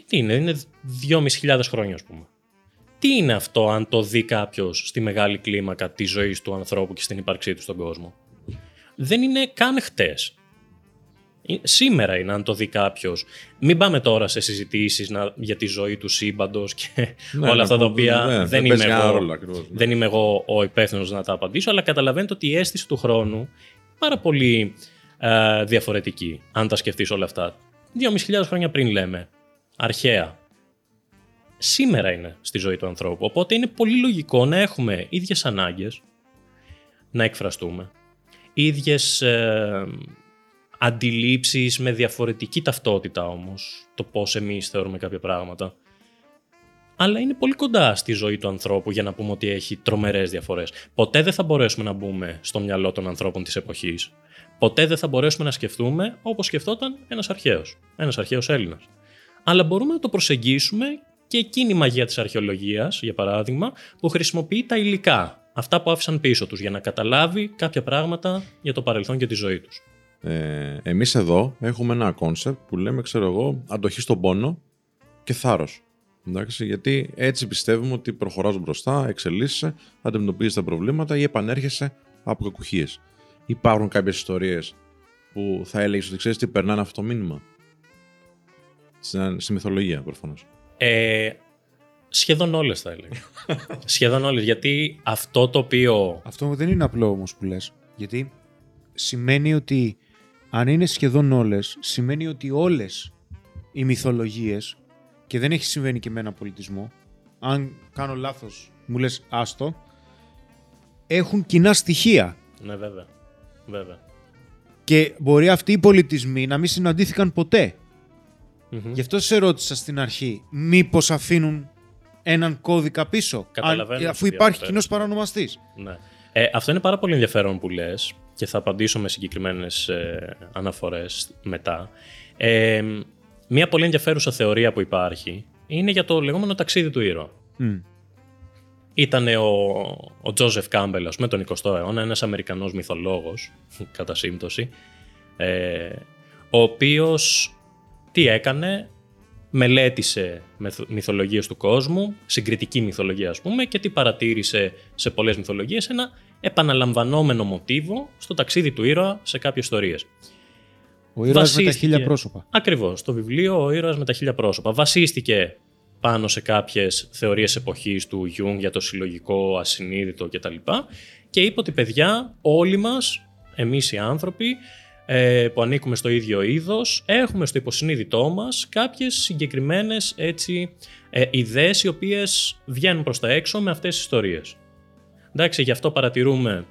Τι είναι, είναι 2.500 χρόνια ας πούμε. Τι είναι αυτό αν το δει κάποιος στη μεγάλη κλίμακα της ζωής του ανθρώπου και στην ύπαρξή του στον κόσμο; Δεν είναι καν χτες. Ε, Σήμερα είναι, αν το δει κάποιος. Μην πάμε τώρα σε συζητήσεις για τη ζωή του σύμπαντος και Ναι, <laughs> όλα ναι, αυτά τα ναι, οποία ναι, δεν, δεν είμαι παίζει κανένα εγώ, ρόλο ακριβώς, ναι. δεν είμαι εγώ ο υπεύθυνος να τα απαντήσω, αλλά καταλαβαίνετε ότι η αίσθηση του χρόνου είναι πάρα πολύ ε, διαφορετική, αν τα σκεφτείς όλα αυτά. 2.500 χρόνια πριν λέμε. Αρχαία. Σήμερα είναι στη ζωή του ανθρώπου. Οπότε είναι πολύ λογικό να έχουμε ίδιες ανάγκες, να εκφραστούμε, ίδιες ε, αντιλήψεις με διαφορετική ταυτότητα όμως, το πώς εμείς θεωρούμε κάποια πράγματα. Αλλά είναι πολύ κοντά στη ζωή του ανθρώπου για να πούμε ότι έχει τρομερές διαφορές. Ποτέ δεν θα μπορέσουμε να μπούμε στο μυαλό των ανθρώπων της εποχής. Ποτέ δεν θα μπορέσουμε να σκεφτούμε όπως σκεφτόταν ένας αρχαίος, ένας αρχαίος Έλληνας. Αλλά μπορούμε να το προσεγγίσουμε και εκείνη η μαγεία της αρχαιολογίας, για παράδειγμα, που χρησιμοποιεί τα υλικά, αυτά που άφησαν πίσω τους, για να καταλάβει κάποια πράγματα για το παρελθόν και τη ζωή τους. Ε, εμείς εδώ έχουμε ένα concept που λέμε, ξέρω εγώ, αντοχή στον πόνο και θάρρος. Εντάξει, γιατί έτσι πιστεύουμε ότι προχωράς μπροστά, εξελίσσεσαι, αντιμετωπίζεις τα προβλήματα ή επανέρχεσαι από κακουχίες. Υπάρχουν κάποιες ιστορίες που θα έλεγες ότι ξέρεις τι περνάνε αυτό το μήνυμα; Στην, στη μυθολογία προφανώς. Ε, σχεδόν όλες θα έλεγα. <laughs> σχεδόν όλες, γιατί αυτό το οποίο... Αυτό δεν είναι απλό όμως που λες. Γιατί σημαίνει ότι αν είναι σχεδόν όλες, σημαίνει ότι όλες οι μυθολογίες και δεν έχει συμβαίνει και με ένα πολιτισμό, αν κάνω λάθος μου λες άστο, έχουν κοινά στοιχεία. Ναι, βέβαια. βέβαια. Και μπορεί αυτοί οι πολιτισμοί να μην συναντήθηκαν ποτέ. Μμμ. Γι' αυτό σε ρώτησα στην αρχή, μήπως αφήνουν έναν κώδικα πίσω, Καταλαβαίνω αν, τι αφού υπάρχει διαφέρει. κοινός παρανομαστής. Ναι. Ε, αυτό είναι πάρα πολύ ενδιαφέρον που λες και θα απαντήσω με συγκεκριμένες ε, αναφορές μετά. Ε, μία πολύ ενδιαφέρουσα θεωρία που υπάρχει είναι για το λεγόμενο ταξίδι του ήρωα. Μμ. Ήταν ο, ο Τζόζεφ Κάμπελ, ας πούμε, τον 20ο αιώνα, ένας Αμερικανός μυθολόγος, κατά σύμπτωση, ε, ο οποίος τι έκανε, μελέτησε μεθ- μυθολογίες του κόσμου, συγκριτική μυθολογία ας πούμε, και τι παρατήρησε σε πολλές μυθολογίες, ένα επαναλαμβανόμενο μοτίβο στο ταξίδι του ήρωα σε κάποιες ιστορίες. Ο ήρωας με τα Βασίστηκε. χίλια πρόσωπα. Ακριβώς, το βιβλίο «Ο ήρωας με τα χίλια πρόσωπα». Βασίστηκε πάνω σε κάποιες θεωρίες εποχής του Γιούγκ για το συλλογικό, ασυνείδητο κτλ. Και είπε ότι παιδιά, όλοι μας, εμείς οι άνθρωποι, ε, που ανήκουμε στο ίδιο είδος, έχουμε στο υποσυνείδητό μας κάποιες συγκεκριμένες έτσι, ε, ιδέες οι οποίες βγαίνουν προς τα έξω με αυτές τις ιστορίες. Εντάξει, γι' αυτό παρατηρούμε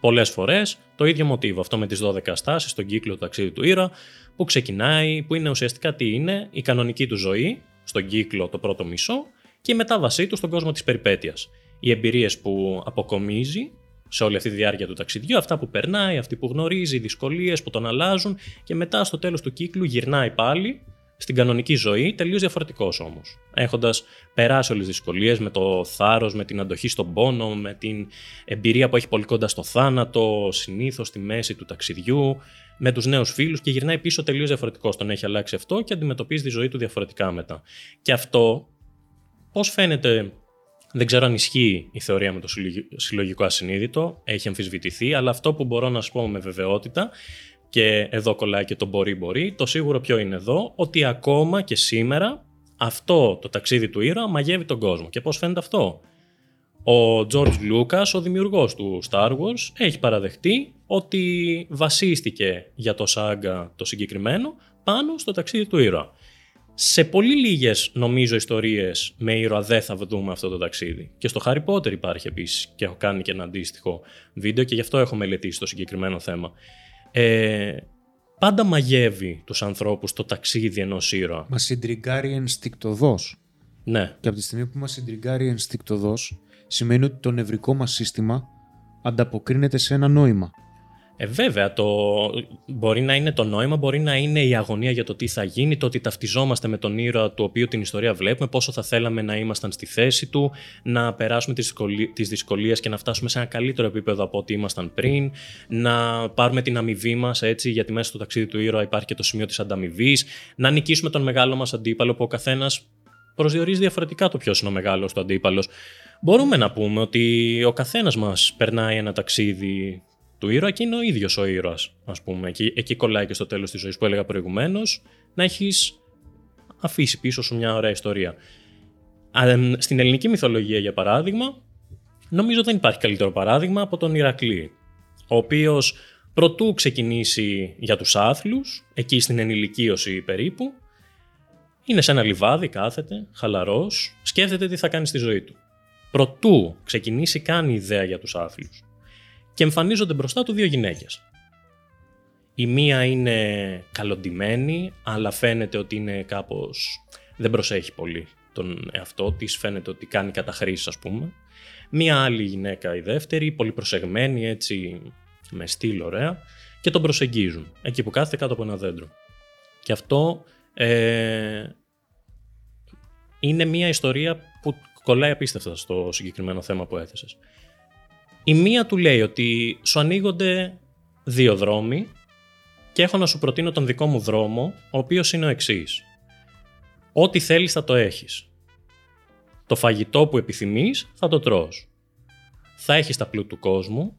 πολλές φορές το ίδιο μοτίβο. Αυτό με τις 12 στάσεις στον κύκλο του ταξίδι του ήρωα, που ξεκινάει, που είναι ουσιαστικά τι είναι, η κανονική του ζωή, στον κύκλο το πρώτο μισό, και η μετάβασή του στον κόσμο της περιπέτειας. Οι εμπειρίες που αποκομίζει σε όλη αυτή τη διάρκεια του ταξιδιού, αυτά που περνάει, αυτοί που γνωρίζει, οι δυσκολίες που τον αλλάζουν, και μετά στο τέλος του κύκλου γυρνάει πάλι στην κανονική ζωή, τελείως διαφορετικός όμως. Έχοντας περάσει όλες τις δυσκολίες με το θάρρος, με την αντοχή στον πόνο, με την εμπειρία που έχει πολύ κοντά στο θάνατο, συνήθως στη μέση του ταξιδιού, με τους νέους φίλους και γυρνάει πίσω τελείως διαφορετικός. Τον έχει αλλάξει αυτό και αντιμετωπίζει τη ζωή του διαφορετικά μετά. Και αυτό, πώς φαίνεται, δεν ξέρω αν ισχύει η θεωρία με το συλλογι- συλλογικό ασυνείδητο, έχει αμφισβητηθεί, αλλά αυτό που μπορώ να σου πω με βεβαιότητα και εδώ κολλάει και το μπορεί μπορεί, το σίγουρο ποιο είναι εδώ, ότι ακόμα και σήμερα αυτό το ταξίδι του ήρωα μαγεύει τον κόσμο. Και πώς φαίνεται αυτό; Ο George Lucas, ο δημιουργός του Star Wars, έχει παραδεχτεί ότι βασίστηκε για το σάγκα το συγκεκριμένο πάνω στο ταξίδι του ήρωα. Σε πολύ λίγες νομίζω ιστορίες με ήρωα δεν θα δούμε αυτό το ταξίδι. Και στο Harry Potter υπάρχει επίσης και έχω κάνει και ένα αντίστοιχο βίντεο και γι' αυτό έχω μελετήσει το συγκεκριμένο θέμα. Ε, πάντα μαγεύει τους ανθρώπους το ταξίδι ενός ήρωα. Μας συντριγκάρει ενστικτοδός. Ναι, Και από τη στιγμή που μας συντριγκάρει ενστικτοδός, σημαίνει ότι το νευρικό μας σύστημα ανταποκρίνεται σε ένα νόημα. Ε, βέβαια, το, μπορεί να είναι το νόημα, μπορεί να είναι η αγωνία για το τι θα γίνει, το ότι ταυτιζόμαστε με τον ήρωα του οποίου την ιστορία βλέπουμε, πόσο θα θέλαμε να ήμασταν στη θέση του, να περάσουμε τις, δυσκολίες, τις δυσκολίες και να φτάσουμε σε ένα καλύτερο επίπεδο από ό,τι ήμασταν πριν, να πάρουμε την αμοιβή μας, έτσι, γιατί μέσα στο ταξίδι του ήρωα υπάρχει και το σημείο της ανταμοιβής, να νικήσουμε τον μεγάλο μας αντίπαλο που ο καθένας προσδιορίζει διαφορετικά το ποιος είναι ο μεγάλος του αντίπαλος. Μπορούμε να πούμε ότι ο καθένας μας περνάει ένα ταξίδι του ήρωα και είναι ο ίδιος ο ήρωας, ας πούμε. Εκεί, εκεί κολλάει και στο τέλος της ζωής που έλεγα προηγουμένως, να έχεις αφήσει πίσω σου μια ωραία ιστορία. Στην ελληνική μυθολογία, για παράδειγμα, νομίζω δεν υπάρχει καλύτερο παράδειγμα από τον Ηρακλή, ο οποίος προτού ξεκινήσει για τους άθλους, εκεί στην ενηλικίωση περίπου, είναι σε ένα λιβάδι, κάθεται, χαλαρός, σκέφτεται τι θα κάνει στη ζωή του. Προτού ξεκινήσει κάνει ιδέα για τους άθλους και εμφανίζονται μπροστά του δύο γυναίκες. Η μία είναι καλοντημένη, αλλά φαίνεται ότι είναι κάπως... δεν προσέχει πολύ τον εαυτό της, φαίνεται ότι κάνει καταχρήσεις ας πούμε. Μία άλλη γυναίκα η δεύτερη, πολύ προσεγμένη έτσι με στυλ ωραία και τον προσεγγίζουν εκεί που κάθεται κάτω από ένα δέντρο. Και αυτό ε, είναι μία ιστορία που κολλάει απίστευτα στο συγκεκριμένο θέμα που έθεσες. Η μία του λέει ότι σου ανοίγονται δύο δρόμοι και έχω να σου προτείνω τον δικό μου δρόμο, ο οποίος είναι ο εξής. Ό,τι θέλεις θα το έχεις. Το φαγητό που επιθυμείς θα το τρως. Θα έχεις τα πλούτου του κόσμου,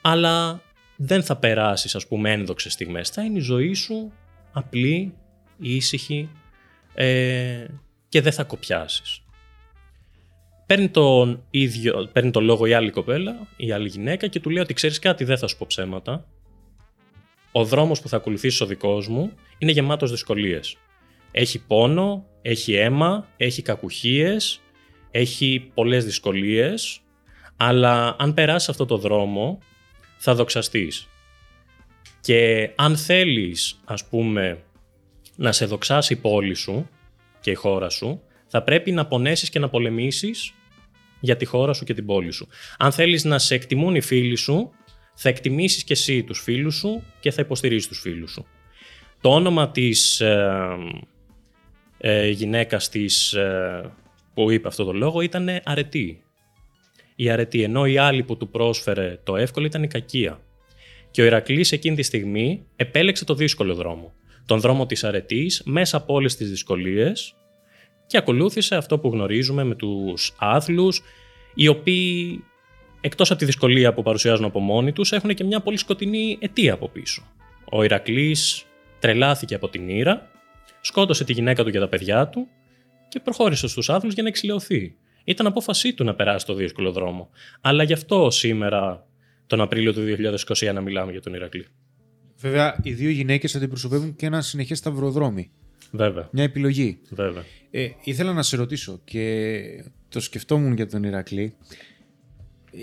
αλλά δεν θα περάσεις ας πούμε ένδοξες στιγμές. Θα είναι η ζωή σου απλή, ήσυχη ε, και δεν θα κοπιάσεις. Παίρνει τον, ίδιο, παίρνει τον λόγο η άλλη κοπέλα, η άλλη γυναίκα και του λέει ότι ξέρεις κάτι δεν θα σου πω ψέματα. Ο δρόμος που θα ακολουθήσεις ο δικός μου είναι γεμάτος δυσκολίες. Έχει πόνο, έχει αίμα, έχει κακουχίες, έχει πολλές δυσκολίες, αλλά αν περάσεις αυτό το δρόμο θα δοξαστείς. Και αν θέλεις, ας πούμε, να σε δοξάσει η πόλη σου και η χώρα σου, θα πρέπει να πονέσεις και να πολεμήσεις για τη χώρα σου και την πόλη σου. Αν θέλεις να σε εκτιμούν οι φίλοι σου, θα εκτιμήσεις και εσύ τους φίλους σου και θα υποστηρίζεις τους φίλους σου. Το όνομα της ε, ε, γυναίκας της, ε, που είπε αυτό το λόγο ήταν αρετή. Η αρετή, ενώ η άλλη που του πρόσφερε το εύκολο ήταν η κακία. Και ο Ηρακλής εκείνη τη στιγμή επέλεξε το δύσκολο δρόμο. Τον δρόμο της αρετής μέσα από όλες τις δυσκολίες και ακολούθησε αυτό που γνωρίζουμε με τους άθλους, οι οποίοι εκτός από τη δυσκολία που παρουσιάζουν από μόνοι τους, έχουν και μια πολύ σκοτεινή αιτία από πίσω. Ο Ηρακλής τρελάθηκε από την ήρα, σκότωσε τη γυναίκα του και τα παιδιά του και προχώρησε στους άθλους για να εξηλαιωθεί. Ήταν απόφασή του να περάσει το δύσκολο δρόμο. Αλλά γι' αυτό σήμερα, τον Απρίλιο του 2021, μιλάμε για τον Ηρακλή. Βέβαια, οι δύο γυναίκες αντιπροσωπεύουν και ένα συνεχές σταυροδρόμι. Βέβαια. Μια επιλογή. Βέβαια. Ε, ήθελα να σε ρωτήσω και το σκεφτόμουν για τον Ηρακλή.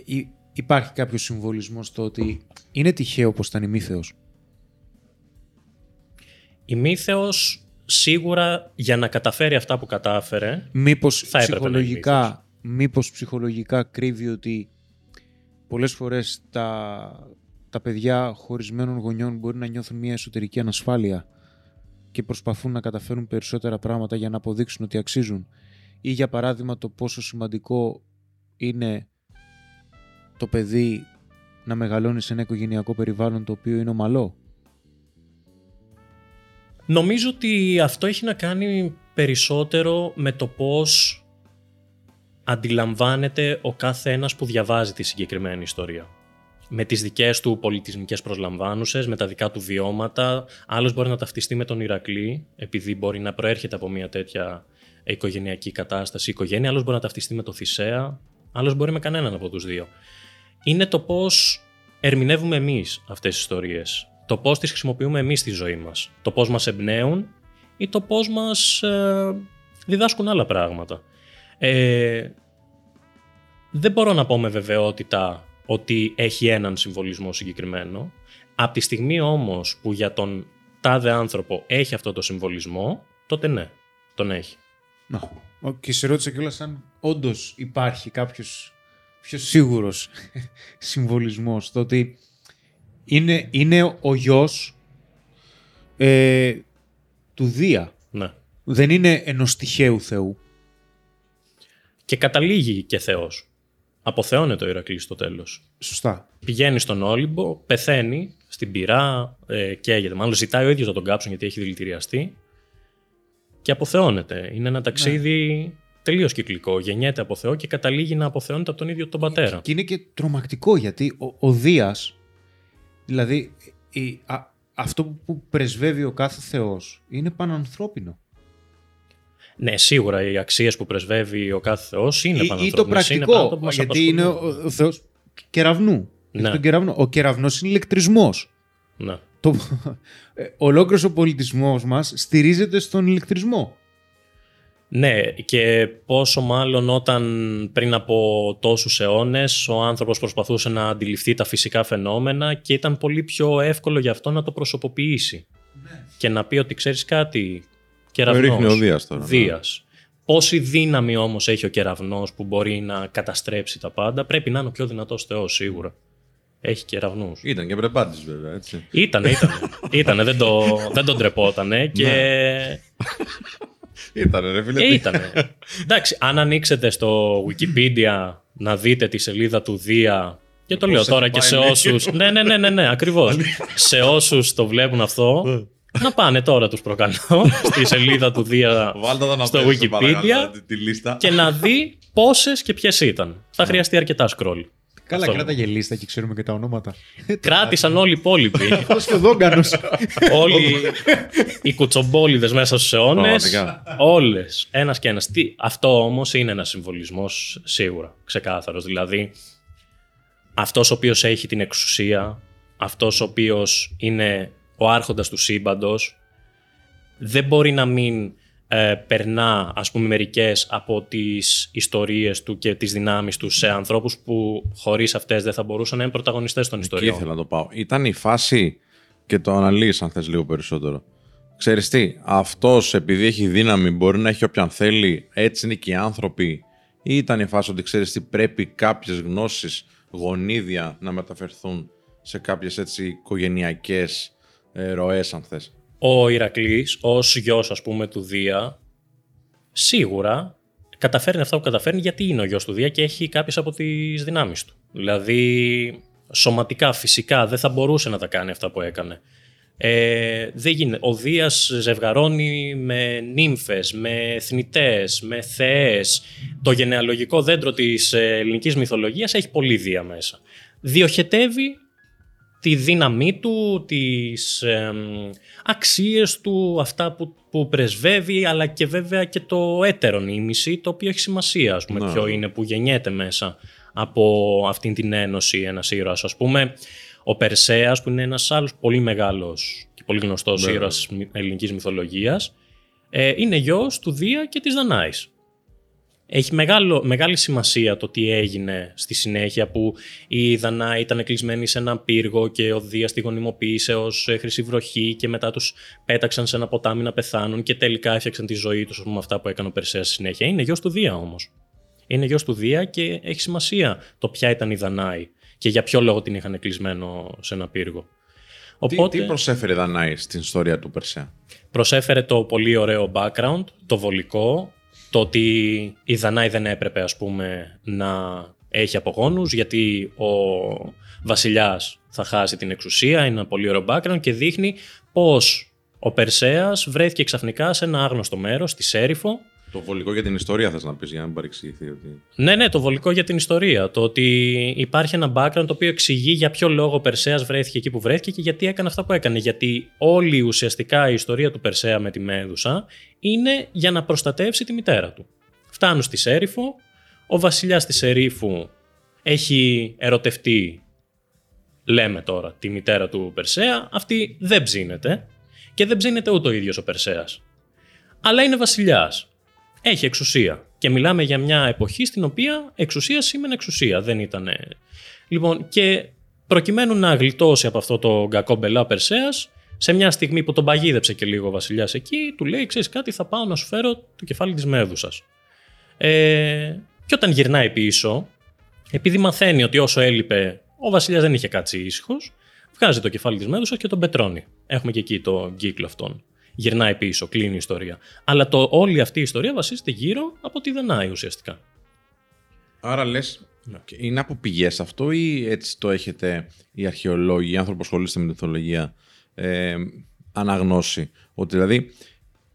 Ε, υπάρχει κάποιος συμβολισμός στο ότι είναι τυχαίο πως ήταν ημίθεος; Ημίθεος σίγουρα για να καταφέρει αυτά που κατάφερε Μήπως θα έπρεπε να είναι ψυχολογικά, μήπως ψυχολογικά κρύβει ότι πολλές φορές τα, τα παιδιά χωρισμένων γονιών μπορεί να νιώθουν μια εσωτερική ανασφάλεια; Και προσπαθούν να καταφέρουν περισσότερα πράγματα για να αποδείξουν ότι αξίζουν. Ή για παράδειγμα το πόσο σημαντικό είναι το παιδί να μεγαλώνει σε ένα οικογενειακό περιβάλλον το οποίο είναι ομαλό. Νομίζω ότι αυτό έχει να κάνει περισσότερο με το πώς αντιλαμβάνεται ο κάθε ένας που διαβάζει τη συγκεκριμένη ιστορία. Με τις δικές του πολιτισμικές προσλαμβάνουσες, με τα δικά του βιώματα. Άλλος μπορεί να ταυτιστεί με τον Ηρακλή, επειδή μπορεί να προέρχεται από μια τέτοια οικογενειακή κατάσταση, οικογένεια. Άλλος μπορεί να ταυτιστεί με τον Θησέα. Άλλος μπορεί με κανέναν από τους δύο. Είναι το πώς ερμηνεύουμε εμείς αυτές τις ιστορίες το πώς τις χρησιμοποιούμε εμείς στη ζωή μας, το πώς μας εμπνέουν ή το πώς μας ε, διδάσκουν άλλα πράγματα. Ε, δεν μπορώ να πω με βεβαιότητα ότι έχει έναν συμβολισμό συγκεκριμένο. Από τη στιγμή όμως που για τον τάδε άνθρωπο έχει αυτό το συμβολισμό, τότε ναι, τον έχει. Να. Και σε ρώτησα κιόλας αν όντως υπάρχει κάποιος πιο σίγουρος <laughs> συμβολισμός, το ότι είναι, είναι ο γιος ε, του Δία. Ναι. Δεν είναι ενός τυχαίου θεού. Και καταλήγει και Θεός. Αποθεώνεται ο Ηρακλής στο τέλος. Σωστά. Πηγαίνει στον Όλυμπο, πεθαίνει στην πυρά, ε, καίγεται. Μάλλον ζητάει ο ίδιος να τον κάψουν γιατί έχει δηλητηριαστεί και αποθεώνεται. Είναι ένα ταξίδι Ναι. τελείως κυκλικό. Γεννιέται από Θεό και καταλήγει να αποθεώνεται από τον ίδιο τον πατέρα. Και είναι και τρομακτικό γιατί ο, ο Δίας, δηλαδή η- α- αυτό που πρεσβεύει ο κάθε θεός είναι πανανθρώπινο. Ναι, σίγουρα οι αξίες που πρεσβεύει ο κάθε Θεός είναι Ή, ή το πανανθρώπινες, είναι πρακτικό, πράγματα που μας γιατί είναι απασχολούν. ο, ο θεός κεραυνού. Έχει Ναι. τον κεραυνό. Ο κεραυνός είναι ηλεκτρισμός. Ναι. Το, ε, <laughs> ολόκληρος ο πολιτισμός μας στηρίζεται στον ηλεκτρισμό. Ναι, και πόσο μάλλον όταν πριν από τόσους αιώνες ο άνθρωπος προσπαθούσε να αντιληφθεί τα φυσικά φαινόμενα και ήταν πολύ πιο εύκολο για αυτό να το προσωποποιήσει. Και να πει ότι ξέρεις κάτι, κεραυνός. ρίχνει ο Δίας τώρα, ναι. Δίας. Πόση δύναμη όμως έχει ο κεραυνός που μπορεί να καταστρέψει τα πάντα, πρέπει να είναι ο πιο δυνατός θεός σίγουρα. Έχει κεραυνούς. Ήταν και πρεπάντης βέβαια, έτσι. Ήτανε, ήτανε. ήτανε δεν, το, δεν τον τρεπότανε και Ήτανε ρε φίλε. Ε, τι- ήτανε. Εντάξει, αν ανοίξετε στο Wikipedia να δείτε τη σελίδα του Δία. Και το λέω Πώς τώρα έχει και σε πάει, ναι. όσου. ναι, ναι, ναι, ναι, ναι ακριβώς. σε όσους το βλέπουν αυτό, να πάνε τώρα τους προκαλώ <laughs> στη σελίδα του Δία Βάλτε εδώ να στο παίζει, σε Wikipedia παρακαλώ, τη, τη λίστα. και να δει πόσες και ποιες ήταν. Θα χρειαστεί αρκετά scroll. Καλά, Αυτό. κράταγε λίστα και ξέρουμε και τα ονόματα. Κράτησαν όλοι οι υπόλοιποι. <laughs> Αυτός και ο Δόγκανος. όλοι οι κουτσομπόλιδες μέσα στους αιώνες, Πραγματικά. όλες, ένας και ένας. Τι, αυτό όμως είναι ένας συμβολισμός σίγουρα, ξεκάθαρος. Δηλαδή, αυτός ο οποίος έχει την εξουσία, αυτός ο οποίος είναι ο άρχοντας του σύμπαντος, δεν μπορεί να μην ε, περνά, ας πούμε, μερικές από τις ιστορίες του και τις δυνάμεις του σε ανθρώπους που χωρίς αυτές δεν θα μπορούσαν να είναι πρωταγωνιστές των Εκεί ιστοριών. ήθελα να το πάω. Ήταν η φάση και το αναλύεις αν θες λίγο περισσότερο. Ξέρεις τι, αυτός επειδή έχει δύναμη μπορεί να έχει όποιον θέλει, έτσι είναι και οι άνθρωποι. Ή ήταν η φάση ότι ξέρεις τι, πρέπει κάποιες γνώσεις, γονίδια να μεταφερθούν σε κάποιες έτσι οικογενειακές ε, ροές αν θες. ο Ηρακλής ως γιος ας πούμε του Δία σίγουρα καταφέρνει αυτά που καταφέρνει γιατί είναι ο γιος του Δία και έχει κάποιες από τις δυνάμεις του. Δηλαδή σωματικά, φυσικά δεν θα μπορούσε να τα κάνει αυτά που έκανε. Ε, δεν γίνεται. Ο Δίας ζευγαρώνει με νύμφες, με θνητές, με θεές. Το γενεαλογικό δέντρο της ε, ελληνικής μυθολογίας έχει πολύ Δία μέσα. Διοχετεύει τη δύναμή του, τις εμ, αξίες του, αυτά που, που πρεσβεύει, αλλά και βέβαια και το έτερον ήμιση, το οποίο έχει σημασία, ας πούμε, Ναι. ποιο είναι που γεννιέται μέσα από αυτήν την ένωση ένας ήρωας. Ας πούμε, ο Περσέας, που είναι ένας άλλος πολύ μεγάλος και πολύ γνωστός Ναι. ήρωας μυ- ελληνικής μυθολογίας, ε, είναι γιος του Δία και της Δανάης. Έχει μεγάλο, μεγάλη σημασία το τι έγινε στη συνέχεια που η Δανάη ήταν κλεισμένη σε ένα πύργο και ο Δίας τη γονιμοποίησε ως ε, χρυσή βροχή και μετά τους πέταξαν σε ένα ποτάμι να πεθάνουν και τελικά έφτιαξαν τη ζωή τους με αυτά που έκανε ο Περσέας στη συνέχεια. Είναι γιος του Δία όμως. Είναι γιος του Δία και έχει σημασία το ποια ήταν η Δανάη και για ποιο λόγο την είχαν κλεισμένο σε ένα πύργο. Οπότε Τι, τι προσέφερε η Δανάη στην ιστορία του Περσέα; προσέφερε το πολύ ωραίο background, το βολικό, το ότι η Δανάη δεν έπρεπε ας πούμε να έχει απογόνους γιατί ο βασιλιάς θα χάσει την εξουσία, είναι ένα πολύ ωραίο background και δείχνει πως ο Περσέας βρέθηκε ξαφνικά σε ένα άγνωστο μέρος, στη Σέριφο, Το βολικό για την ιστορία θες να πεις για να μην παρεξηγηθεί. Ότι... ναι, ναι, το βολικό για την ιστορία. Το ότι υπάρχει ένα background το οποίο εξηγεί για ποιο λόγο ο Περσέας βρέθηκε εκεί που βρέθηκε και γιατί έκανε αυτά που έκανε. Γιατί όλη ουσιαστικά η ιστορία του Περσέα με τη Μέδουσα είναι για να προστατεύσει τη μητέρα του. Φτάνουν στη Σέριφο, ο βασιλιάς της Σερίφου έχει ερωτευτεί, λέμε τώρα, τη μητέρα του Περσέα, αυτή δεν ψήνεται και δεν ψήνεται ούτε ο ίδιος ο Περσέας. Αλλά είναι βασιλιάς έχει εξουσία. Και μιλάμε για μια εποχή στην οποία εξουσία σήμαινε εξουσία. Δεν ήταν. Λοιπόν, και προκειμένου να γλιτώσει από αυτό το κακό μπελά ο Περσέας, σε μια στιγμή που τον παγίδεψε και λίγο ο βασιλιάς εκεί, του λέει: Ξέρεις κάτι, θα πάω να σου φέρω το κεφάλι της Μέδουσας. Ε, και όταν γυρνάει πίσω, επειδή μαθαίνει ότι όσο έλειπε ο βασιλιάς δεν είχε κάτσει ήσυχος, βγάζει το κεφάλι της Μέδουσας και τον πετρώνει. Έχουμε και εκεί το κύκλο αυτόν. Γυρνάει πίσω, κλείνει η ιστορία. Αλλά το, όλη αυτή η ιστορία βασίζεται γύρω από τη Δανάη ουσιαστικά. Άρα λες, Ναι. είναι από πηγές αυτό ή έτσι το έχετε οι αρχαιολόγοι, οι άνθρωποι που ασχολείστε με την μυθολογία, ε, αναγνώσει; Ότι δηλαδή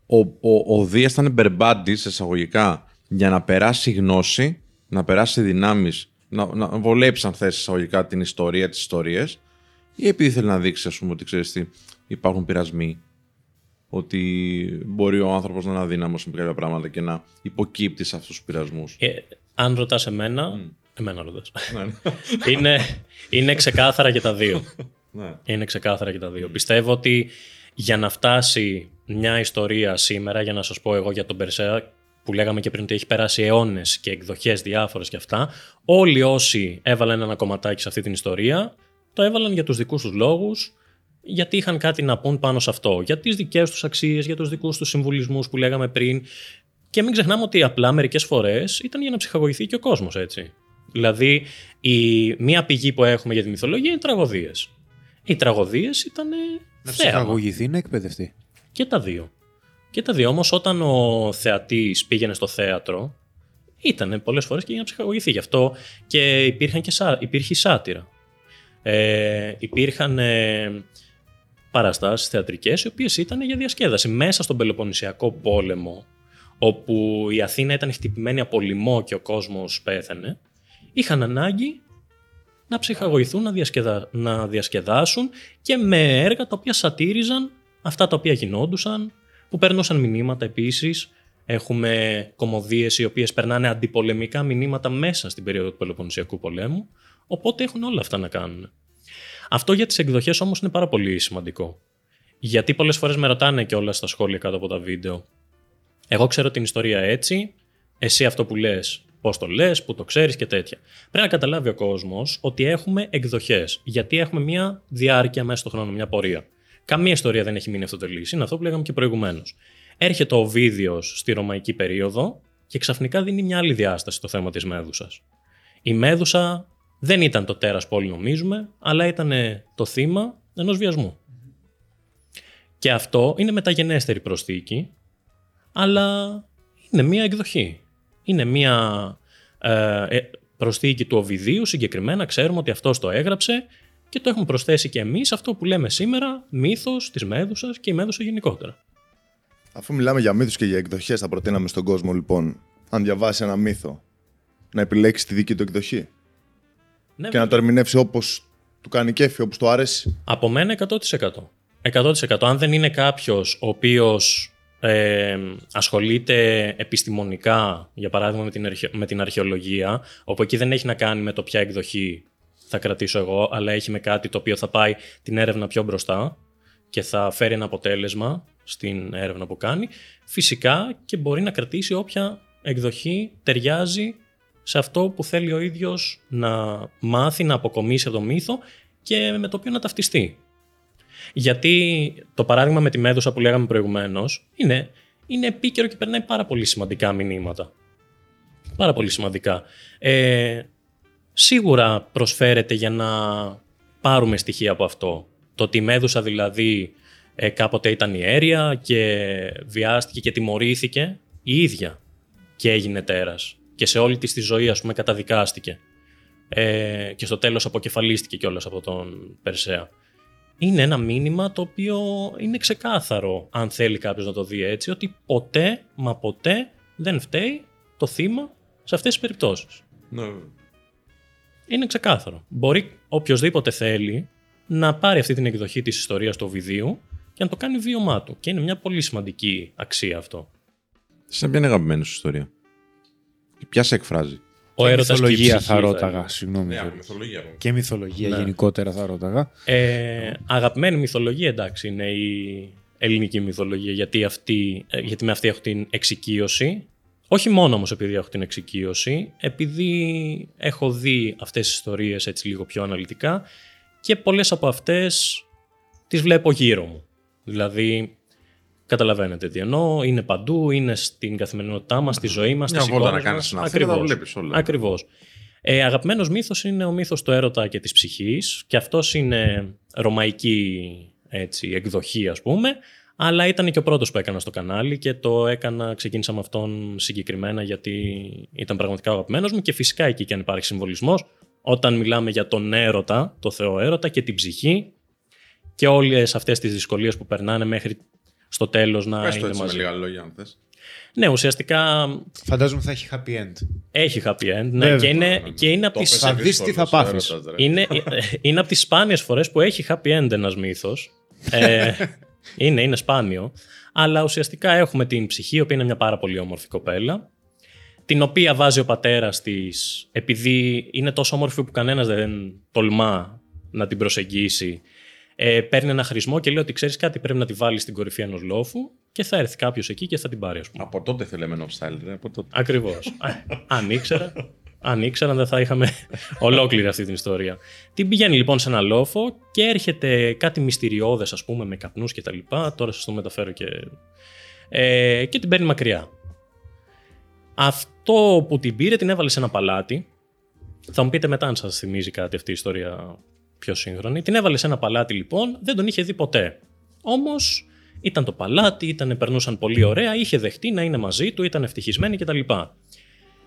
ο, ο, ο Δίας ήταν μπερμπάντης εισαγωγικά για να περάσει γνώση, να περάσει δυνάμεις, να, να βολέψει αν θες εισαγωγικά την ιστορία, τις ιστορίες ή επειδή θέλει να δείξει ας πούμε ότι ξέρεις τι, υπάρχουν πειρασμοί ότι μπορεί ο άνθρωπος να είναι αδύναμος με κάποια πράγματα και να υποκύπτει σε αυτούς τους πειρασμούς. Ε, αν ρωτάς εμένα. Εμένα ρωτάς. Ναι, ναι. <laughs> είναι, είναι ξεκάθαρα και τα δύο. <laughs> Ναι. Είναι ξεκάθαρα και τα δύο. Πιστεύω ότι για να φτάσει μια ιστορία σήμερα, για να σας πω εγώ για τον Περσέα, που λέγαμε και πριν ότι έχει περάσει αιώνες και εκδοχές διάφορες και αυτά, όλοι όσοι έβαλαν ένα κομματάκι σε αυτή την ιστορία, το έβαλαν για τους δικούς τους λόγους, γιατί είχαν κάτι να πούν πάνω σε αυτό, για τις δικές τους αξίες, για τους δικούς τους συμβουλισμούς που λέγαμε πριν. Και μην ξεχνάμε ότι απλά μερικές φορές ήταν για να ψυχαγωγηθεί και ο κόσμος, έτσι. Δηλαδή, η μία πηγή που έχουμε για τη μυθολογία είναι οι τραγωδίες. Οι τραγωδίες ήταν Να θέαμα. ψυχαγωγηθεί, να εκπαιδευτεί. Και τα δύο. Και τα δύο. Όμως όταν ο θεατής πήγαινε στο θέατρο, ήταν πολλές φορές και για να ψυχαγωγηθεί. Γι' αυτό και, υπήρχαν και σα, υπήρχε η σάτυρα. Ε, υπήρχαν ε, παραστάσεις θεατρικές οι οποίες ήταν για διασκέδαση. Μέσα στον Πελοποννησιακό πόλεμο, όπου η Αθήνα ήταν χτυπημένη από λοιμό και ο κόσμος πέθανε, είχαν ανάγκη να ψυχαγωγηθούν, να, διασκεδα... να διασκεδάσουν και με έργα τα οποία σατήριζαν αυτά τα οποία γινόντουσαν, που περνούσαν μηνύματα επίσης. Έχουμε κομμωδίες οι οποίες περνάνε αντιπολεμικά μηνύματα μέσα στην περίοδο του Πελοποννησιακού πολέμου, οπότε έχουν όλα αυτά να κάνουν. Αυτό για τις εκδοχές όμως είναι πάρα πολύ σημαντικό. Γιατί πολλές φορές με ρωτάνε και όλα στα σχόλια κάτω από τα βίντεο. Εγώ ξέρω την ιστορία έτσι, εσύ αυτό που λες, πώς το λες, που το ξέρεις και τέτοια. Πρέπει να καταλάβει ο κόσμος ότι έχουμε εκδοχές, γιατί έχουμε μια διάρκεια μέσα στον χρόνο, μια πορεία. Καμία ιστορία δεν έχει μείνει αυτοτελής. Είναι αυτό που λέγαμε και προηγουμένως. Έρχεται ο Βίδιος στη ρωμαϊκή περίοδο και ξαφνικά δίνει μια άλλη διάσταση στο θέμα της Μέδουσας. Η Μέδουσα δεν ήταν το τέρας που όλοι νομίζουμε, αλλά ήταν το θύμα ενός βιασμού. Και αυτό είναι μεταγενέστερη προσθήκη, αλλά είναι μία εκδοχή. Είναι μία ε, ε, προσθήκη του Οβιδίου συγκεκριμένα, ξέρουμε ότι αυτός το έγραψε και το έχουμε προσθέσει και εμείς αυτό που λέμε σήμερα, μύθος της Μέδουσας και η Μέδουσα γενικότερα. Αφού μιλάμε για μύθους και για εκδοχές, θα προτείναμε στον κόσμο λοιπόν, αν διαβάσει ένα μύθο, να επιλέξει τη δική του εκδοχή Ναι, και να το ερμηνεύσει όπως του κάνει κέφι, όπως του αρέσει. Από μένα 100%. 100%. Αν δεν είναι κάποιος ο οποίος ε, ασχολείται επιστημονικά, για παράδειγμα με την, αρχαι- με την αρχαιολογία, όπου εκεί δεν έχει να κάνει με το ποια εκδοχή θα κρατήσω εγώ, αλλά έχει με κάτι το οποίο θα πάει την έρευνα πιο μπροστά και θα φέρει ένα αποτέλεσμα στην έρευνα που κάνει, φυσικά και μπορεί να κρατήσει όποια εκδοχή ταιριάζει σε αυτό που θέλει ο ίδιος να μάθει, να αποκομίσει από το μύθο και με το οποίο να ταυτιστεί. Γιατί το παράδειγμα με τη Μέδουσα που λέγαμε προηγουμένως είναι, είναι επίκαιρο και περνάει πάρα πολύ σημαντικά μηνύματα. Πάρα πολύ σημαντικά. Ε, σίγουρα προσφέρεται για να πάρουμε στοιχεία από αυτό. Το ότι η Μέδουσα δηλαδή ε, κάποτε ήταν ιέρια και βιάστηκε και τιμωρήθηκε η ίδια και έγινε τέρας. Και σε όλη της τη ζωή ας πούμε καταδικάστηκε. Ε, και στο τέλος αποκεφαλίστηκε κιόλας από τον Περσέα. Είναι ένα μήνυμα το οποίο είναι ξεκάθαρο αν θέλει κάποιος να το δει έτσι ότι ποτέ μα ποτέ δεν φταίει το θύμα σε αυτές τις περιπτώσεις. Ναι. Είναι ξεκάθαρο. Μπορεί οποιοδήποτε θέλει να πάρει αυτή την εκδοχή της ιστορίας του Οβιδίου και να το κάνει βίωμά του. Και είναι μια πολύ σημαντική αξία αυτό. Σε ποια είναι η αγαπημένη σου ιστορία; Και ποια σε εκφράζει; Ο και έρωτας και η μυθολογία ψυχή, θα θα ρώταγα. έλεγα. Συγγνώμη. Ναι, Γιώργο. μυθολογία. Και μυθολογία Ναι. γενικότερα θα ρώταγα. Ε, αγαπημένη μυθολογία, εντάξει, είναι η ελληνική μυθολογία, γιατί, αυτή, ε, γιατί με αυτή έχω την εξοικείωση. Όχι μόνο όμως επειδή έχω την εξοικείωση, επειδή έχω δει αυτές τις ιστορίες έτσι λίγο πιο αναλυτικά και πολλές από αυτές τις βλέπω γύρω μου. Δηλαδή, καταλαβαίνετε τι εννοώ, είναι παντού, είναι στην καθημερινότητά μας, στη ζωή μας, Μια στις βόλτα εικόνες να κάνεις μας. στην Αθήνα, τα Ακριβώς. βλέπεις όλα. Ακριβώς. Ε, αγαπημένος μύθος είναι ο μύθος του έρωτα και της ψυχής και αυτός είναι ρωμαϊκή έτσι, εκδοχή ας πούμε, αλλά ήταν και ο πρώτος που έκανα στο κανάλι και το έκανα, ξεκίνησα με αυτόν συγκεκριμένα γιατί ήταν πραγματικά ο αγαπημένος μου και φυσικά εκεί και αν υπάρχει συμβολισμός, όταν μιλάμε για τον έρωτα, το Θεό έρωτα και την ψυχή και όλες αυτές τις δυσκολίες που περνάνε μέχρι στο τέλος να Πες το είναι έτσι με μαζί. λίγα λόγια, αν θες. Ναι, ουσιαστικά Φαντάζομαι θα έχει happy end. έχει happy end ναι, Βέβαια. και είναι, και είναι από Το τις πες Θα δεις δύσκολος τι θα πάθεις. έρωτας, ρε. είναι, είναι από τις σπάνιες φορές που έχει happy end ένας μύθος. Ε, <laughs> είναι, είναι σπάνιο. Αλλά ουσιαστικά έχουμε την ψυχή, η οποία είναι μια πάρα πολύ όμορφη κοπέλα, την οποία βάζει ο πατέρας της, επειδή είναι τόσο όμορφη που κανένας δεν τολμά να την προσεγγίσει, ε, παίρνει ένα χρησμό και λέει ότι ξέρεις κάτι πρέπει να τη βάλεις στην κορυφή ενός λόφου και θα έρθει κάποιος εκεί και θα την πάρει ας πούμε. Από τότε θέλει Men of Style, ρε. Από τότε. Ακριβώς. αν ήξερα, αν ήξερα, δεν θα είχαμε ολόκληρη αυτή την ιστορία. Την πηγαίνει λοιπόν σε ένα λόφο και έρχεται κάτι μυστηριώδες, ας πούμε, με καπνούς και τα λοιπά. Τώρα σας το μεταφέρω και. Ε, και την παίρνει μακριά. Αυτό που την πήρε την έβαλε σε ένα παλάτι. Θα μου πείτε μετά αν σας θυμίζει κάτι αυτή η ιστορία πιο σύγχρονη. Την έβαλε σε ένα παλάτι λοιπόν, δεν τον είχε δει ποτέ. Όμως ήταν το παλάτι, ήταν, περνούσαν πολύ ωραία, είχε δεχτεί να είναι μαζί του, ήταν ευτυχισμένοι κτλ.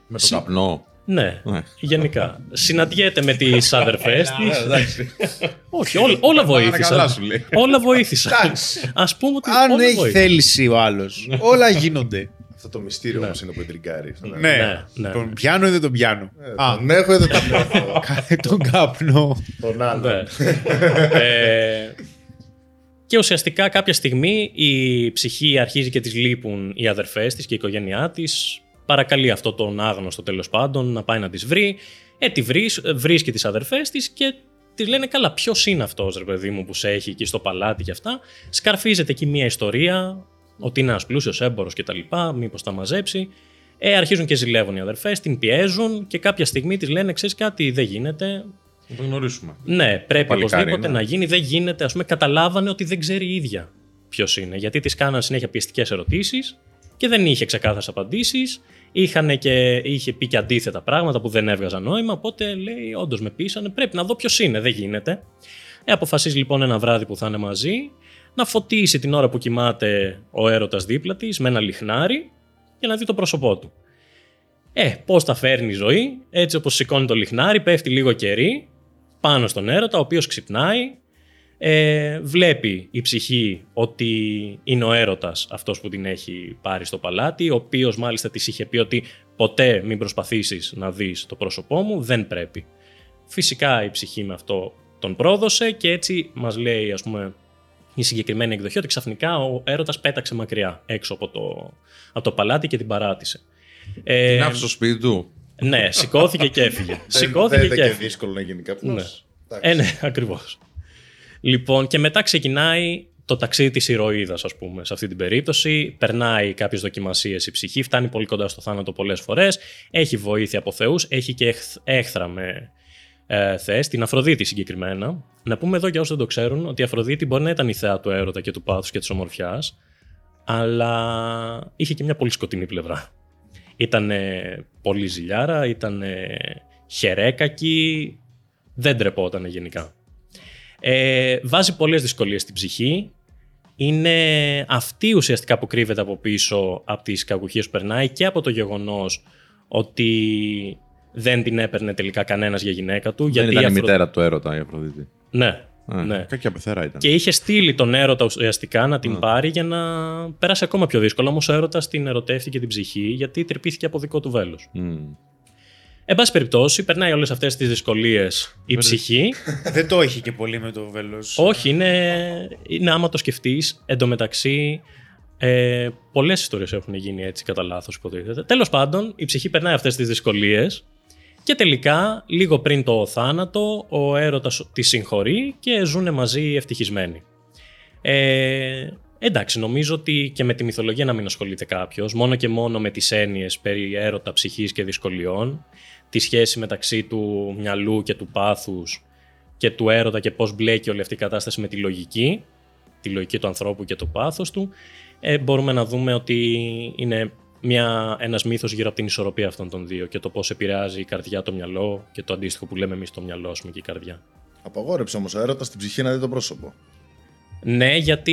Με το καπνό. Ναι, Ναι. γενικά. Συναντιέται με τις αδερφές της. Εντάξει. Όχι, όλα, όλα καλά βοήθησαν. σου λέει. όλα βοήθησαν. Α πούμε ότι. Αν όλα έχει βοήθησαν. θέληση ο άλλος, όλα γίνονται. Αυτό το μυστήριο όμως είναι που εντριγκάρει. ναι. Ναι, ναι. Τον πιάνω ή δεν τον πιάνω; Α, Τον έχω ή δεν τον έχω. <laughs> κάνε τον καπνό. Τον άλλο. Ναι. <laughs> ε, και ουσιαστικά κάποια στιγμή η ψυχή αρχίζει και τις λείπουν οι αδερφές της και η οικογένειά της. Παρακαλεί αυτό τον άγνωστο τέλος πάντων να πάει να τις βρει. Ε, τη βρεις, βρίσκει τις αδερφές της και της λένε καλά ποιος είναι αυτός ρε παιδί μου που σε έχει εκεί στο παλάτι και αυτά. Σκαρφίζεται εκεί μια ιστορία ότι είναι ένας πλούσιος έμπορος και τα λοιπά, μήπως τα μαζέψει. Ε, αρχίζουν και ζηλεύουν οι αδερφές, την πιέζουν και κάποια στιγμή της λένε ξέρεις κάτι δεν γίνεται, Να το γνωρίσουμε. ναι, πρέπει Παλικάρι, οπωσδήποτε ναι. να γίνει. Δεν γίνεται. Α πούμε, καταλάβανε ότι δεν ξέρει η ίδια ποιος είναι. Γιατί της κάναν συνέχεια πιεστικές ερωτήσεις και δεν είχε ξεκάθαρες απαντήσεις. Είχαν και, είχε πει και αντίθετα πράγματα που δεν έβγαζαν νόημα. Οπότε λέει: Όντως με πείσανε, πρέπει να δω ποιος είναι. Δεν γίνεται. Ε, αποφασίζει λοιπόν ένα βράδυ που θα είναι μαζί να φωτίσει την ώρα που κοιμάται ο έρωτας δίπλα της με ένα λιχνάρι και να δει το πρόσωπό του. Ε, πώς τα φέρνει η ζωή, έτσι όπως σηκώνει το λιχνάρι, πέφτει λίγο κερί πάνω στον έρωτα, ο οποίος ξυπνάει, ε, βλέπει η ψυχή ότι είναι ο έρωτας αυτός που την έχει πάρει στο παλάτι, ο οποίος μάλιστα της είχε πει ότι ποτέ μην προσπαθήσεις να δεις το πρόσωπό μου, δεν πρέπει. Φυσικά η ψυχή με αυτό τον πρόδωσε και έτσι μας λέει ας πούμε η συγκεκριμένη εκδοχή ότι ξαφνικά ο έρωτας πέταξε μακριά έξω από το, από το παλάτι και την παράτησε. Ε, Την άφησε στο σπίτι του. ναι, σηκώθηκε και έφυγε. <laughs> Δεν- σηκώθηκε δεν και είναι και έφυγε. δύσκολο να γίνει κάποιος. Ναι. Ε, ναι, ακριβώς. Λοιπόν, και μετά ξεκινάει το ταξίδι της ηρωίδας, ας πούμε, σε αυτή την περίπτωση. Περνάει κάποιες δοκιμασίες η ψυχή, φτάνει πολύ κοντά στο θάνατο πολλές φορές, έχει βοήθεια από θεούς, έχει και έχθ- έχθρα με ε, θεές, την Αφροδίτη συγκεκριμένα. Να πούμε εδώ για όσους δεν το ξέρουν, ότι η Αφροδίτη μπορεί να ήταν η θεά του έρωτα και του πάθους και της ομορφιάς, αλλά είχε και μια πολύ σκοτεινή πλευρά. Ήταν πολύ ζηλιάρα, ήταν χερέκακη, δεν τρεπόταν γενικά. Ε, βάζει πολλές δυσκολίες στην ψυχή. Είναι αυτή ουσιαστικά που κρύβεται από πίσω από τις κακουχίες που περνάει και από το γεγονός ότι δεν την έπαιρνε τελικά κανένας για γυναίκα του. Δεν γιατί ήταν η Αφρο- μητέρα του έρωτα η Αφροδίτη. Ναι, Α, ναι. Κακιά πεθερά ήταν. Και είχε στείλει τον έρωτα ουσιαστικά να την πάρει για να πέρασε ακόμα πιο δύσκολο. Όμως ο έρωτας την ερωτεύτηκε την ψυχή γιατί τρυπήθηκε από δικό του βέλος. Μμ. Εν πάση περιπτώσει, περνάει όλες αυτές τις δυσκολίες η ψυχή. <laughs> Δεν το έχει και πολύ με το βέλος. Όχι, είναι, είναι άμα το σκεφτείς. Εντωμεταξύ, ε, πολλές ιστορίες έχουν γίνει έτσι κατά λάθος, υποτίθεται. Τέλος πάντων, η ψυχή περνάει αυτές τις δυσκολίες και τελικά, λίγο πριν το θάνατο, ο έρωτας τη συγχωρεί και ζουν μαζί ευτυχισμένοι. Ε, εντάξει, νομίζω ότι και με τη μυθολογία να μην ασχολείται κάποιος, μόνο και μόνο με τις έννοιες περί έρωτα, ψυχής και δυσκολιών, τη σχέση μεταξύ του μυαλού και του πάθους και του έρωτα και πώς μπλέκει όλη αυτή η κατάσταση με τη λογική, τη λογική του ανθρώπου και το πάθος του, ε, μπορούμε να δούμε ότι είναι μια, ένας μύθος γύρω από την ισορροπία αυτών των δύο και το πώς επηρεάζει η καρδιά το μυαλό και το αντίστοιχο που λέμε εμείς το μυαλό ας πούμε, και η καρδιά. Απαγόρεψε όμως ο έρωτας στην ψυχή να δει το πρόσωπο. Ναι, γιατί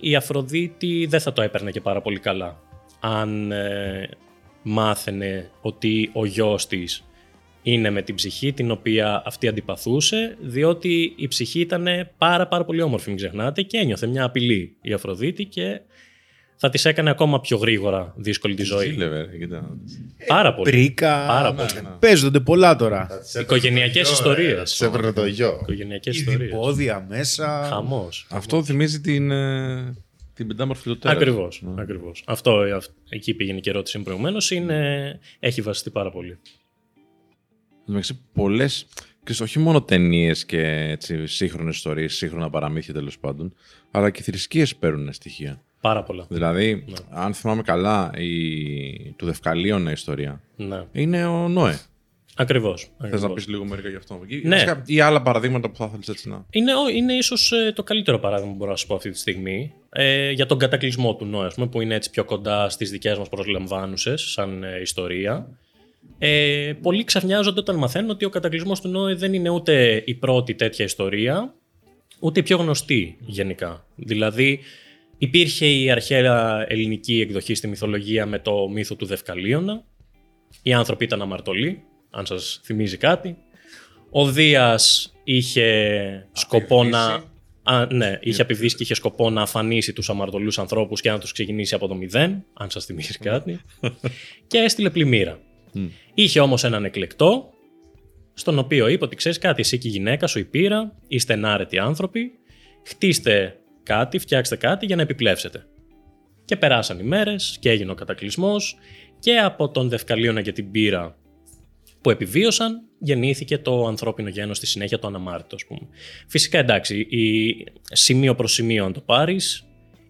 η Αφροδίτη δεν θα το έπαιρνε και πάρα πολύ καλά. Αν ε, μάθαινε ότι ο γιος της είναι με την ψυχή την οποία αυτή αντιπαθούσε, διότι η ψυχή ήταν πάρα πάρα πολύ όμορφη, μην ξεχνάτε, και ένιωθε μια απειλή η Αφροδίτη και θα της έκανε ακόμα πιο γρήγορα δύσκολη τη ζωή. Ζήλευε, ρε, κοίτα. Πάρα πολύ. Πρίκα. Πάρα πολύ. Παίζονται πολλά τώρα. Οικογενειακές ιστορίες. Σε έπαιρνε το γιο. Οικογενειακές ιστορίες. Διπόδια μέσα. Χαμός. Αυτό θυμίζει την, ε, την πεντάμορφη του τέρας. Ακριβώς. Ναι. Ακριβώς. Αυτό, ε, αυ- εκεί πήγαινε και η ερώτηση μου προηγουμένω. Έχει βασιστεί πάρα πολύ. Εντάξει, πολλές. όχι μόνο ταινίες και έτσι, σύγχρονες ιστορίες, σύγχρονα παραμύθια τέλος πάντων, αλλά και θρησκείες παίρνουν στοιχεία. Πάρα πολλά. Δηλαδή, Ναι. αν θυμάμαι καλά, η... του Δευκαλίωνα ιστορία Ναι. είναι ο Νόε. Ακριβώς. Θες να πεις λίγο μερικά γι' αυτό. Ή- Ναι. βασικά, Ή άλλα παραδείγματα που θα ήθελε έτσι να. Είναι, ο- είναι ίσως το καλύτερο παράδειγμα που μπορώ να σου πω αυτή τη στιγμή ε, για τον κατακλυσμό του Νόε, ας πούμε, που είναι έτσι πιο κοντά στις δικές μας προσλαμβάνουσες σαν ε, ιστορία. Ε, πολλοί ξαφνιάζονται όταν μαθαίνουν ότι ο κατακλυσμός του Νόε δεν είναι ούτε η πρώτη τέτοια ιστορία, ούτε η πιο γνωστή γενικά. Δηλαδή, υπήρχε η αρχαία ελληνική εκδοχή στη μυθολογία με το μύθο του Δευκαλίωνα. Οι άνθρωποι ήταν αμαρτωλοί, αν σας θυμίζει κάτι. Ο Δίας είχε σκοπό να... Α, ναι, είχε απειβδίσει και είχε σκοπό να αφανίσει τους αμαρτωλούς ανθρώπους και να τους ξεκινήσει από το μηδέν, αν σας θυμίζει κάτι. και έστειλε πλημμύρα. Είχε όμως έναν εκλεκτό, στον οποίο είπε ότι ξέρεις κάτι, εσύ και η γυναίκα σου, η πύρα, είστε ενάρετοι άνθρωποι, χτίστε κάτι, φτιάξτε κάτι για να επιπλέψετε. Και περάσαν οι μέρες και έγινε ο κατακλυσμός και από τον Δευκαλίωνα και την πύρα που επιβίωσαν γεννήθηκε το ανθρώπινο γένος στη συνέχεια το αναμάρτητο ας πούμε. Φυσικά εντάξει, η σημείο προς σημείο αν το πάρεις,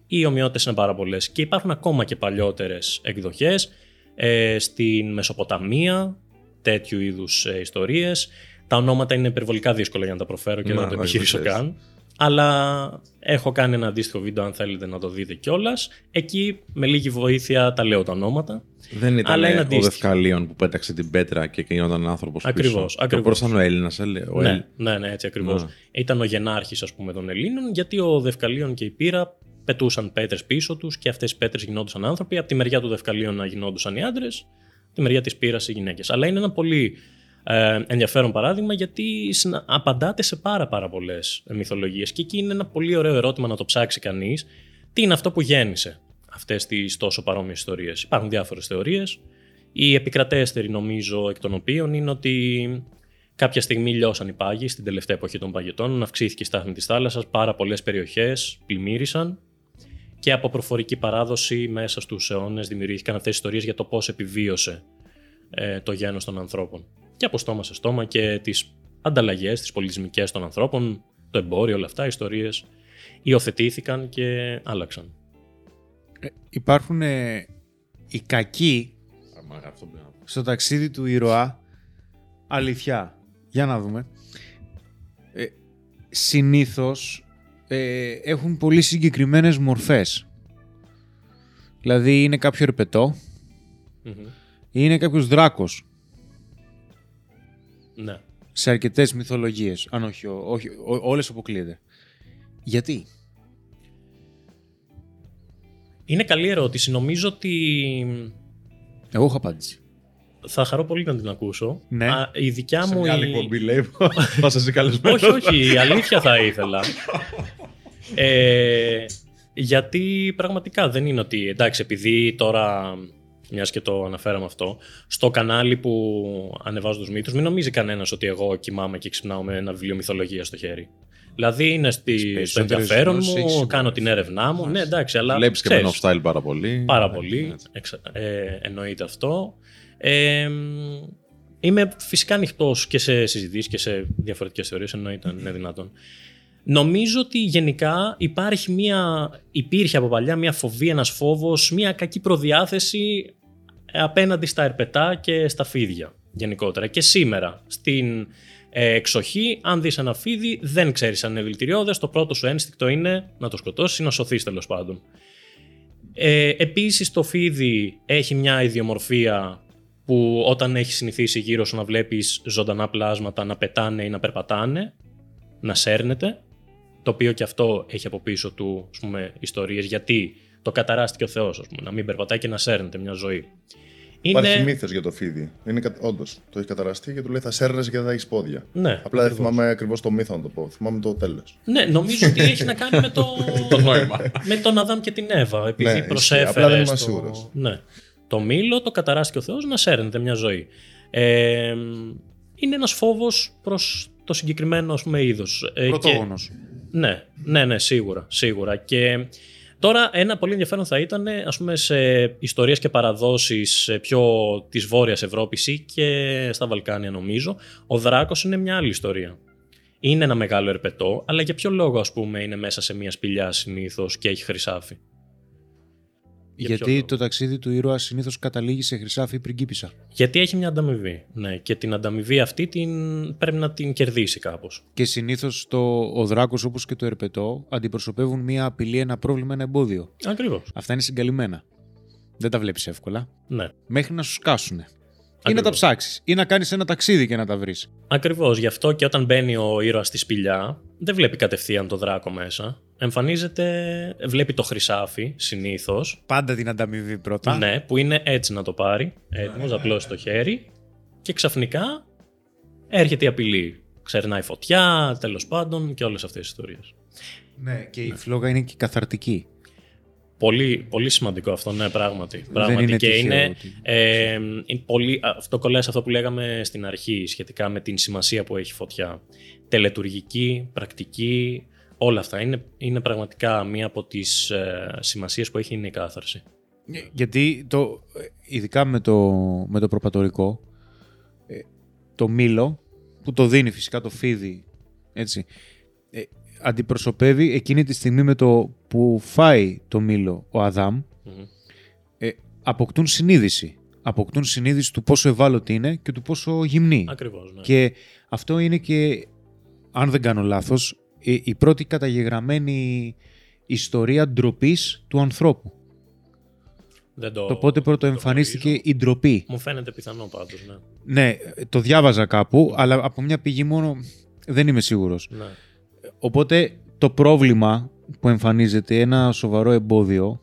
οι ομοιότητες είναι πάρα πολλές και υπάρχουν ακόμα και παλιότερες εκδοχές ε, στην Μεσοποταμία, τέτοιου είδους ε, ιστορίες. Τα ονόματα είναι υπερβολικά δύσκολα για να τα προφέρω και Να, να το όχι, επιχειρήσω δεν θες. καν. Αλλά έχω κάνει ένα αντίστοιχο βίντεο αν θέλετε να το δείτε κιόλας. Εκεί με λίγη βοήθεια τα λέω τα ονόματα. Δεν ήταν Αλλά είναι ο αντίστοιχο. Δευκαλίων που πέταξε την πέτρα και γινόταν άνθρωπος πίσω. Ακριβώς, Και ακριβώς. ο πρώτος ήταν ο Έλληνα. Ο ναι, Έλλη- ναι, ναι, έτσι ακριβώς. Ναι. Ήταν ο γενάρχης, ας πούμε, των Ελλήνων, γιατί ο Δευκαλίων και η Πύρα πετούσαν πέτρες πίσω τους και αυτές οι πέτρες γινόντουσαν άνθρωποι. Από τη μεριά του Δευκαλίων να γινόντουσαν οι άντρες, από τη μεριά της Πύρας οι γυναίκες. Αλλά είναι ένα πολύ ε, ενδιαφέρον παράδειγμα γιατί συνα- απαντάτε σε πάρα, πάρα πολλές μυθολογίες. Και εκεί είναι ένα πολύ ωραίο ερώτημα να το ψάξει κανείς. Τι είναι αυτό που γέννησε αυτές τις τόσο παρόμοιες ιστορίες; Υπάρχουν διάφορες θεωρίες. Η επικρατέστερη, νομίζω, εκ των οποίων είναι ότι κάποια στιγμή λιώσαν οι πάγοι στην τελευταία εποχή των παγετών, αυξήθηκε η στάθμη της θάλασσας, πάρα πολλές περιοχές πλημμύρισαν και από προφορική παράδοση μέσα στους αιώνες δημιουργήθηκαν αυτές τι ιστορίες για το πώς επιβίωσε ε, το γένος των ανθρώπων. Και από στόμα σε στόμα και τις ανταλλαγές, τις πολιτισμικές των ανθρώπων, το εμπόριο, όλα αυτά, οι ιστορίες υιοθετήθηκαν και άλλαξαν. Ε, υπάρχουν ε, οι κακοί Άμα, αυτό πρέπει να πω. στο ταξίδι του ήρωα. Αλήθεια. Για να δούμε. Ε, συνήθως ε, έχουν πολύ συγκεκριμένες μορφές. Δηλαδή είναι κάποιο ερπετό ή είναι κάποιος δράκος Ναι. σε αρκετές μυθολογίες. Αν όχι, ό- όχι ό- όλες αποκλείεται. Γιατί; Είναι καλή ερώτηση. Νομίζω ότι Εγώ έχω απάντηση. θα χαρώ πολύ να την ακούσω. Ναι. Α, η δικιά Σε μου. μια η- άλλη εκπομπή λέει. Θα σας <laughs> καλεσμένο. όχι, όχι, η αλήθεια θα ήθελα. Ε, γιατί πραγματικά δεν είναι ότι. Εντάξει, επειδή τώρα. Μιας και το αναφέραμε αυτό, στο κανάλι που ανεβάζω τους μύθους, μην νομίζει κανένας ότι εγώ κοιμάμαι και ξυπνάω με ένα βιβλίο μυθολογίας στο χέρι. Δηλαδή είναι στη, στο περισσότερες ενδιαφέρον γνώσεις, μου, έχεις κάνω την έρευνά μου. Ναι, εντάξει, αλλά. Βλέπεις και ξέρεις, με style πάρα πολύ. Πάρα Ναι, πολύ. έτσι. Εξα- ε, εννοείται αυτό. Ε, μ, είμαι φυσικά ανοιχτός και σε συζητήσεις και σε διαφορετικές θεωρίες, εννοείται αν είναι δυνατόν. Νομίζω ότι γενικά υπάρχει μια, υπήρχε από παλιά μια φοβία, ένας φόβος, μια κακή προδιάθεση απέναντι στα ερπετά και στα φίδια γενικότερα. Και σήμερα στην ε, εξοχή, αν δεις ένα φίδι, δεν ξέρεις αν είναι δηλητηριώδες, το πρώτο σου ένστικτο είναι να το σκοτώσεις ή να σωθείς τέλος πάντων. Ε, επίσης το φίδι έχει μια ιδιομορφία που όταν έχεις συνηθίσει γύρω σου να βλέπεις ζωντανά πλάσματα να πετάνε ή να περπατάνε, να σέρνεται, το οποίο και αυτό έχει από πίσω του ας πούμε, ιστορίες γιατί το καταράστηκε ο Θεός, ας πούμε, να μην περπατάει και να σέρνεται μια ζωή. Υπάρχει μύθος για το φίδι. Είναι όντως. Το έχει καταραστεί και του λέει θα σέρνεσαι και δεν θα έχεις πόδια. Ναι, Απλά δεν θυμάμαι ακριβώς το μύθο να το πω. Θυμάμαι το τέλος. Ναι, νομίζω ότι έχει να κάνει με το, <laughs> Το νόημα. με τον Αδάμ και την Εύα. Επειδή Ναι, ισχύει. προσέφερες. Απλά δεν είμαι στο- σίγουρος. Ναι. Το μήλο το καταράστηκε ο Θεός να σέρνεται μια ζωή. Ε, είναι ένας φόβος προς το συγκεκριμένο ας πούμε, είδος. Ε, και- Πρωτόγονος. ναι, ναι, ναι, σίγουρα, σίγουρα. Και τώρα ένα πολύ ενδιαφέρον θα ήταν ας πούμε, σε ιστορίες και παραδόσεις ε, πιο της Βόρειας Ευρώπης ή και στα Βαλκάνια νομίζω, ο Δράκος είναι μια άλλη ιστορία. Είναι ένα μεγάλο ερπετό, αλλά για ποιο λόγο ας πούμε είναι μέσα σε μια σπηλιά συνήθως και έχει χρυσάφι; Για ποιο Γιατί λόγο; το ταξίδι του ήρωα συνήθως καταλήγει σε χρυσάφι ή πριγκίπισσα. Γιατί έχει μια ανταμοιβή. Ναι, και την ανταμοιβή αυτή την... πρέπει να την κερδίσει κάπως. Και συνήθως ο Δράκος όπως και το Ερπετό αντιπροσωπεύουν μία απειλή, ένα πρόβλημα, ένα εμπόδιο. Ακριβώς. Αυτά είναι συγκαλυμμένα. Δεν τα βλέπεις εύκολα. Ναι. Μέχρι να σου σκάσουν. Ή να Ακριβώς. τα ψάξεις. Ή να κάνεις ένα ταξίδι και να τα βρεις. Ακριβώς, γι' αυτό και όταν μπαίνει ο ήρωας στη σπηλιά, δεν βλέπει κατευθείαν το δράκο μέσα. Εμφανίζεται, βλέπει το χρυσάφι συνήθως, Πάντα την ανταμοιβή πρώτα. ναι, που είναι έτσι να το πάρει, έτοιμος, απλώσει το χέρι και ξαφνικά έρχεται η απειλή. Ξερνάει φωτιά, τέλος πάντων και όλες αυτές τις ιστορίες. Ναι, και η φλόγα είναι και καθαρτική. Πολύ, πολύ σημαντικό αυτό, ναι, πράγματι. πράγματι. είναι και τυχαίο είναι, ότι- ε, είναι πολύ, αυτό κολλάει σε αυτό που λέγαμε στην αρχή σχετικά με την σημασία που έχει φωτιά. Τελετουργική, πρακτική, όλα αυτά. Είναι, είναι πραγματικά μία από τις ε, σημασίες που έχει είναι η κάθαρση. Γιατί το, ειδικά με το, με το προπατορικό, ε, το μήλο που το δίνει φυσικά το φίδι, έτσι, ε, αντιπροσωπεύει εκείνη τη στιγμή με το που φάει το μήλο ο Αδάμ, Μμμ. ε, αποκτούν συνείδηση. Αποκτούν συνείδηση του πόσο ευάλωτη είναι και του πόσο γυμνή. Ακριβώς, ναι. Και αυτό είναι και, αν δεν κάνω λάθος, ε, η πρώτη καταγεγραμμένη ιστορία ντροπής του ανθρώπου. Δεν το, Το πότε πρώτο το εμφανίστηκε γνωρίζω. η ντροπή. Μου φαίνεται πιθανό πάντως, ναι. Ναι, το διάβαζα κάπου, αλλά από μια πηγή μόνο δεν είμαι σίγουρος. ναι. Οπότε το πρόβλημα που εμφανίζεται, ένα σοβαρό εμπόδιο,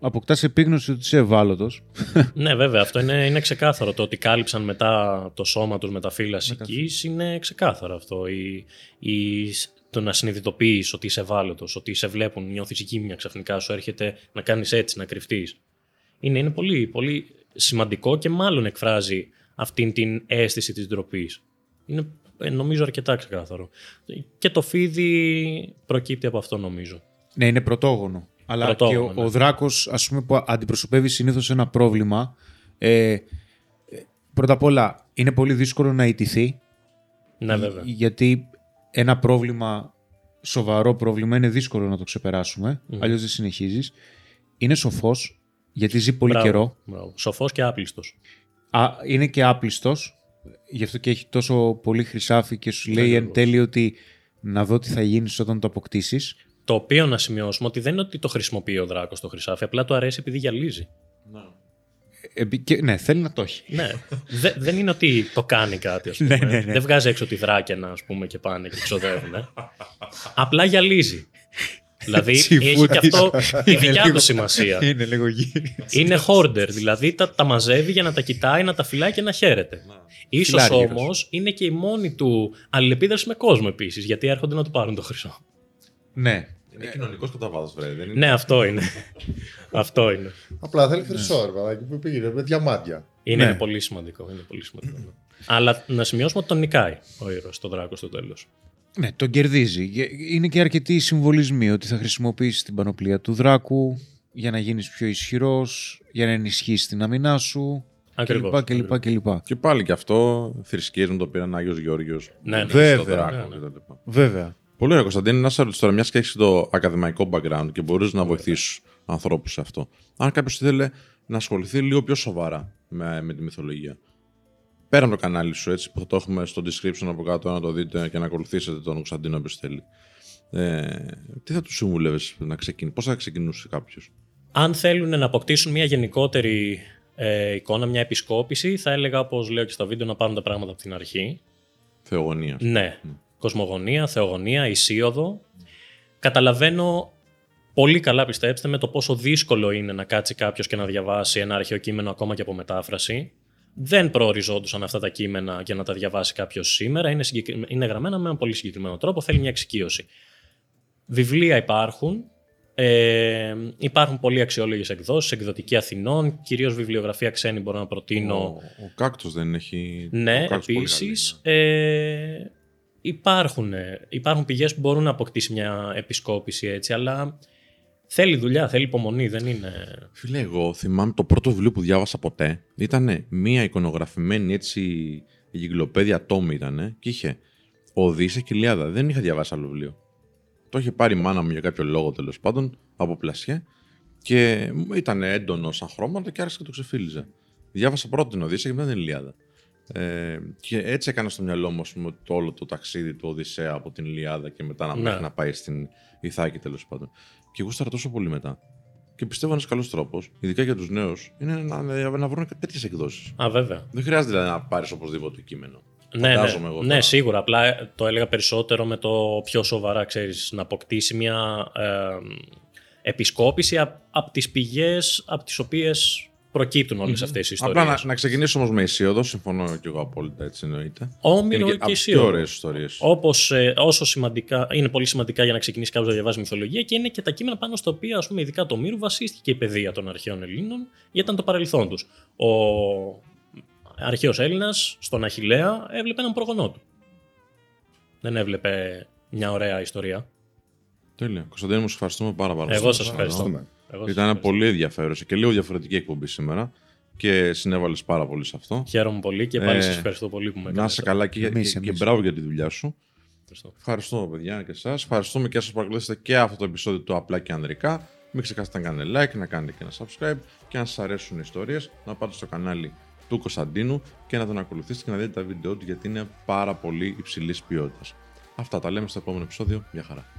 αποκτάς επίγνωση ότι είσαι ευάλωτος. <laughs> ναι, βέβαια, αυτό είναι, είναι ξεκάθαρο. Το ότι κάλυψαν μετά το σώμα τους με τα φύλλα σικής είναι ξεκάθαρο αυτό. Η, η, το να συνειδητοποιείς ότι είσαι ευάλωτος, ότι σε βλέπουν, νιώθεις γύμνια ξαφνικά, σου έρχεται να κάνεις έτσι, να κρυφτείς. Είναι, είναι πολύ, πολύ σημαντικό και μάλλον εκφράζει αυτήν την αίσθηση της ντροπής. Είναι ε, νομίζω αρκετά ξεκάθαρο. Και το φίδι προκύπτει από αυτό νομίζω. Ναι, είναι πρωτόγονο. Αλλά Πρωτόγονο, και ο, ναι. ο δράκος, ας πούμε, που αντιπροσωπεύει συνήθως ένα πρόβλημα, ε, ε, πρώτα απ' όλα είναι πολύ δύσκολο να ιτηθεί, Ναι, βέβαια. γιατί ένα πρόβλημα, σοβαρό πρόβλημα, είναι δύσκολο να το ξεπεράσουμε, αλλιώς δεν συνεχίζεις. Είναι σοφός, γιατί ζει πολύ Μπράβο, καιρό. μπράβο. Σοφός και άπλιστος. Α, είναι και άπλιστος, γι' αυτό και έχει τόσο πολύ χρυσάφι και σου λέει εν Ακριβώς. τέλει ότι να δω τι θα γίνεις όταν το αποκτήσεις. Το οποίο να σημειώσουμε ότι δεν είναι ότι το χρησιμοποιεί ο δράκος το χρυσάφι, απλά του αρέσει επειδή γυαλίζει. Ε, και, ναι, θέλει να το έχει. ναι. Δε- δεν είναι ότι το κάνει κάτι, ας <laughs> πούμε. Ναι, ναι, ναι. Δεν βγάζει έξω τη δράκαινα, ας πούμε, και πάνε και ξοδεύουν. ε. απλά γυαλίζει. δηλαδή έχει Τσιφούρα και αυτό τη Είναι δικιά λίγο- του σημασία. Είναι λίγο γύρι. είναι hoarder, δηλαδή τα, τα μαζεύει για να τα κοιτάει, να τα φυλάει και να χαίρεται. Ίσως Φιλάργυρος. όμως είναι και η μόνη του αλληλεπίδραση με κόσμο επίσης, γιατί έρχονται να του πάρουν το χρυσό. Ναι. Είναι κοινωνικός κατά βάθο, βρε. Δεν είναι... ναι, αυτό είναι. <laughs> αυτό είναι. Απλά θέλει χρυσό, ρε παιδάκι, που πήγαινε με διαμάντια. Είναι, Ναι. είναι πολύ σημαντικό. Είναι πολύ σημαντικό. ναι. Αλλά να σημειώσουμε ότι τον νικάει ο ήρωας, τον δράκος στο τέλος. Ναι, τον κερδίζει. Και Είναι και αρκετοί συμβολισμοί ότι θα χρησιμοποιήσει την πανοπλία του δράκου για να γίνεις πιο ισχυρός, για να ενισχύσεις την αμυνά σου Ακριβώς, κλπ. κλπ, κλπ. Και πάλι και αυτό θρησκείες μου το πήραν Άγιος Γιώργος. Ναι, ναι. Βέβαια. Δράκο Ναι, ναι. κτλ. Βέβαια. Πολύ ωραία, Κωνσταντίνη, να σε ρωτήσω τώρα, μιας και έχεις το ακαδημαϊκό background και μπορείς να βοηθήσεις ανθρώπους σε αυτό. Αν κάποιος ήθελε να ασχοληθεί λίγο πιο σοβαρά με, με τη μυθολογία. Πέρα από το κανάλι σου, έτσι, που θα το έχουμε στο description από κάτω να το δείτε και να ακολουθήσετε τον Κωνσταντίνο όποιος θέλει. Ε, τι θα του συμβούλευε να ξεκινήσει, πώς θα ξεκινούσε κάποιος; Αν θέλουν να αποκτήσουν μια γενικότερη ε, εικόνα, μια επισκόπηση, θα έλεγα, όπως λέω και στο βίντεο, να πάρουν τα πράγματα από την αρχή. Θεογονίας. Ναι. Κοσμογονία, θεογονία, ισίωδο. Καταλαβαίνω πολύ καλά, πιστέψτε με, το πόσο δύσκολο είναι να κάτσει κάποιος και να διαβάσει ένα αρχαίο κείμενο ακόμα και από μετάφραση. Δεν προοριζόντουσαν αυτά τα κείμενα για να τα διαβάσει κάποιος σήμερα. Είναι, συγκεκρι... είναι γραμμένα με έναν πολύ συγκεκριμένο τρόπο. Θέλει μια εξοικείωση. Βιβλία υπάρχουν. Ε, υπάρχουν πολύ αξιόλογες εκδόσεις, εκδοτική Αθηνών, κυρίως βιβλιογραφία ξένη μπορώ να προτείνω. Ο, ο κάκτος δεν έχει... Ναι, ο Κάκτος πολύ επίσης. καλή, Ε, υπάρχουν, υπάρχουν πηγές που μπορούν να αποκτήσει μια επισκόπηση έτσι, αλλά θέλει δουλειά, θέλει υπομονή, δεν είναι. Φίλε, εγώ θυμάμαι το πρώτο βιβλίο που διάβασα ποτέ. Ήταν μία εικονογραφημένη έτσι εγκυκλοπαίδεια τόμη ήταν και είχε Οδύσσια και Ιλιάδα. Δεν είχα διαβάσει άλλο βιβλίο. Το είχε πάρει η μάνα μου για κάποιο λόγο τέλος πάντων από πλασιέ και ήταν έντονο σαν χρώματα και άρχισε και το ξεφύλιζε. Διάβασα πρώτα την Οδύσσια και μετά την Ιλιάδα. Ε, και έτσι έκανα στο μυαλό μου ας πούμε, το όλο το ταξίδι του Οδυσσέα από την Ιλιάδα και μετά να, Ναι. μέχρι να πάει στην Ιθάκη τέλος πάντων. Και γούσταρα τόσο πολύ μετά. Και πιστεύω ένας καλός τρόπος, ειδικά για τους νέους, είναι να, να, να βρουν τέτοιες εκδόσεις. Α, βέβαια. Δεν χρειάζεται δηλαδή, να πάρεις οπωσδήποτε κείμενο. Ναι, ναι, Φαντάζομαι εγώ ναι, τώρα. σίγουρα. Απλά το έλεγα περισσότερο με το πιο σοβαρά, ξέρεις, να αποκτήσει μια ε, επισκόπηση από απ τις πηγές από τις οποίες προκύπτουν όλες αυτές οι ιστορίες. Απλά να, να ξεκινήσω όμως με αισιόδο, συμφωνώ και εγώ απόλυτα έτσι εννοείται. Όμηρο Είναι και από τις Ισίωδο. πιο ωραίες ιστορίες. Όπως, ε, όσο σημαντικά, είναι πολύ σημαντικά για να ξεκινήσει κάποιος να διαβάζει μυθολογία και είναι και τα κείμενα πάνω στα οποία, ας πούμε, ειδικά το Μύρου, βασίστηκε η παιδεία των αρχαίων Ελλήνων, γιατί ήταν το παρελθόν τους. Ο αρχαίος Έλληνας στον Αχηλέα έβλεπε έναν προγονό του. Δεν έβλεπε μια ωραία ιστορία. Τέλεια. Κωνσταντίνο, μου σε ευχαριστούμε πάρα, πάρα πολύ. Εγώ σας ευχαριστώ. Ευχαριστούμε. Εγώ σας Ήταν ευχαριστώ. πολύ ενδιαφέρουσα και λίγο διαφορετική εκπομπή σήμερα και συνέβαλες πάρα πολύ σε αυτό. Χαίρομαι πολύ και πάλι Ε, σας ευχαριστώ πολύ που με Να έκανατε. είσαι καλά και, Εμείς, και, και εμείς. μπράβο για τη δουλειά σου. Ευχαριστώ. Ευχαριστώ, παιδιά, και εσάς. Ευχαριστούμε και σα παρακολουθήσατε και αυτό το επεισόδιο του Απλά και Ανδρικά. Μην ξεχάσετε να κάνετε like, να κάνετε και ένα subscribe και αν σας αρέσουν οι ιστορίες, να πάτε στο κανάλι του Κωνσταντίνου και να τον ακολουθήσετε και να δείτε τα βίντεο του γιατί είναι πάρα πολύ υψηλής ποιότητας. Αυτά τα λέμε στο επόμενο επεισόδιο. Γεια χαρά.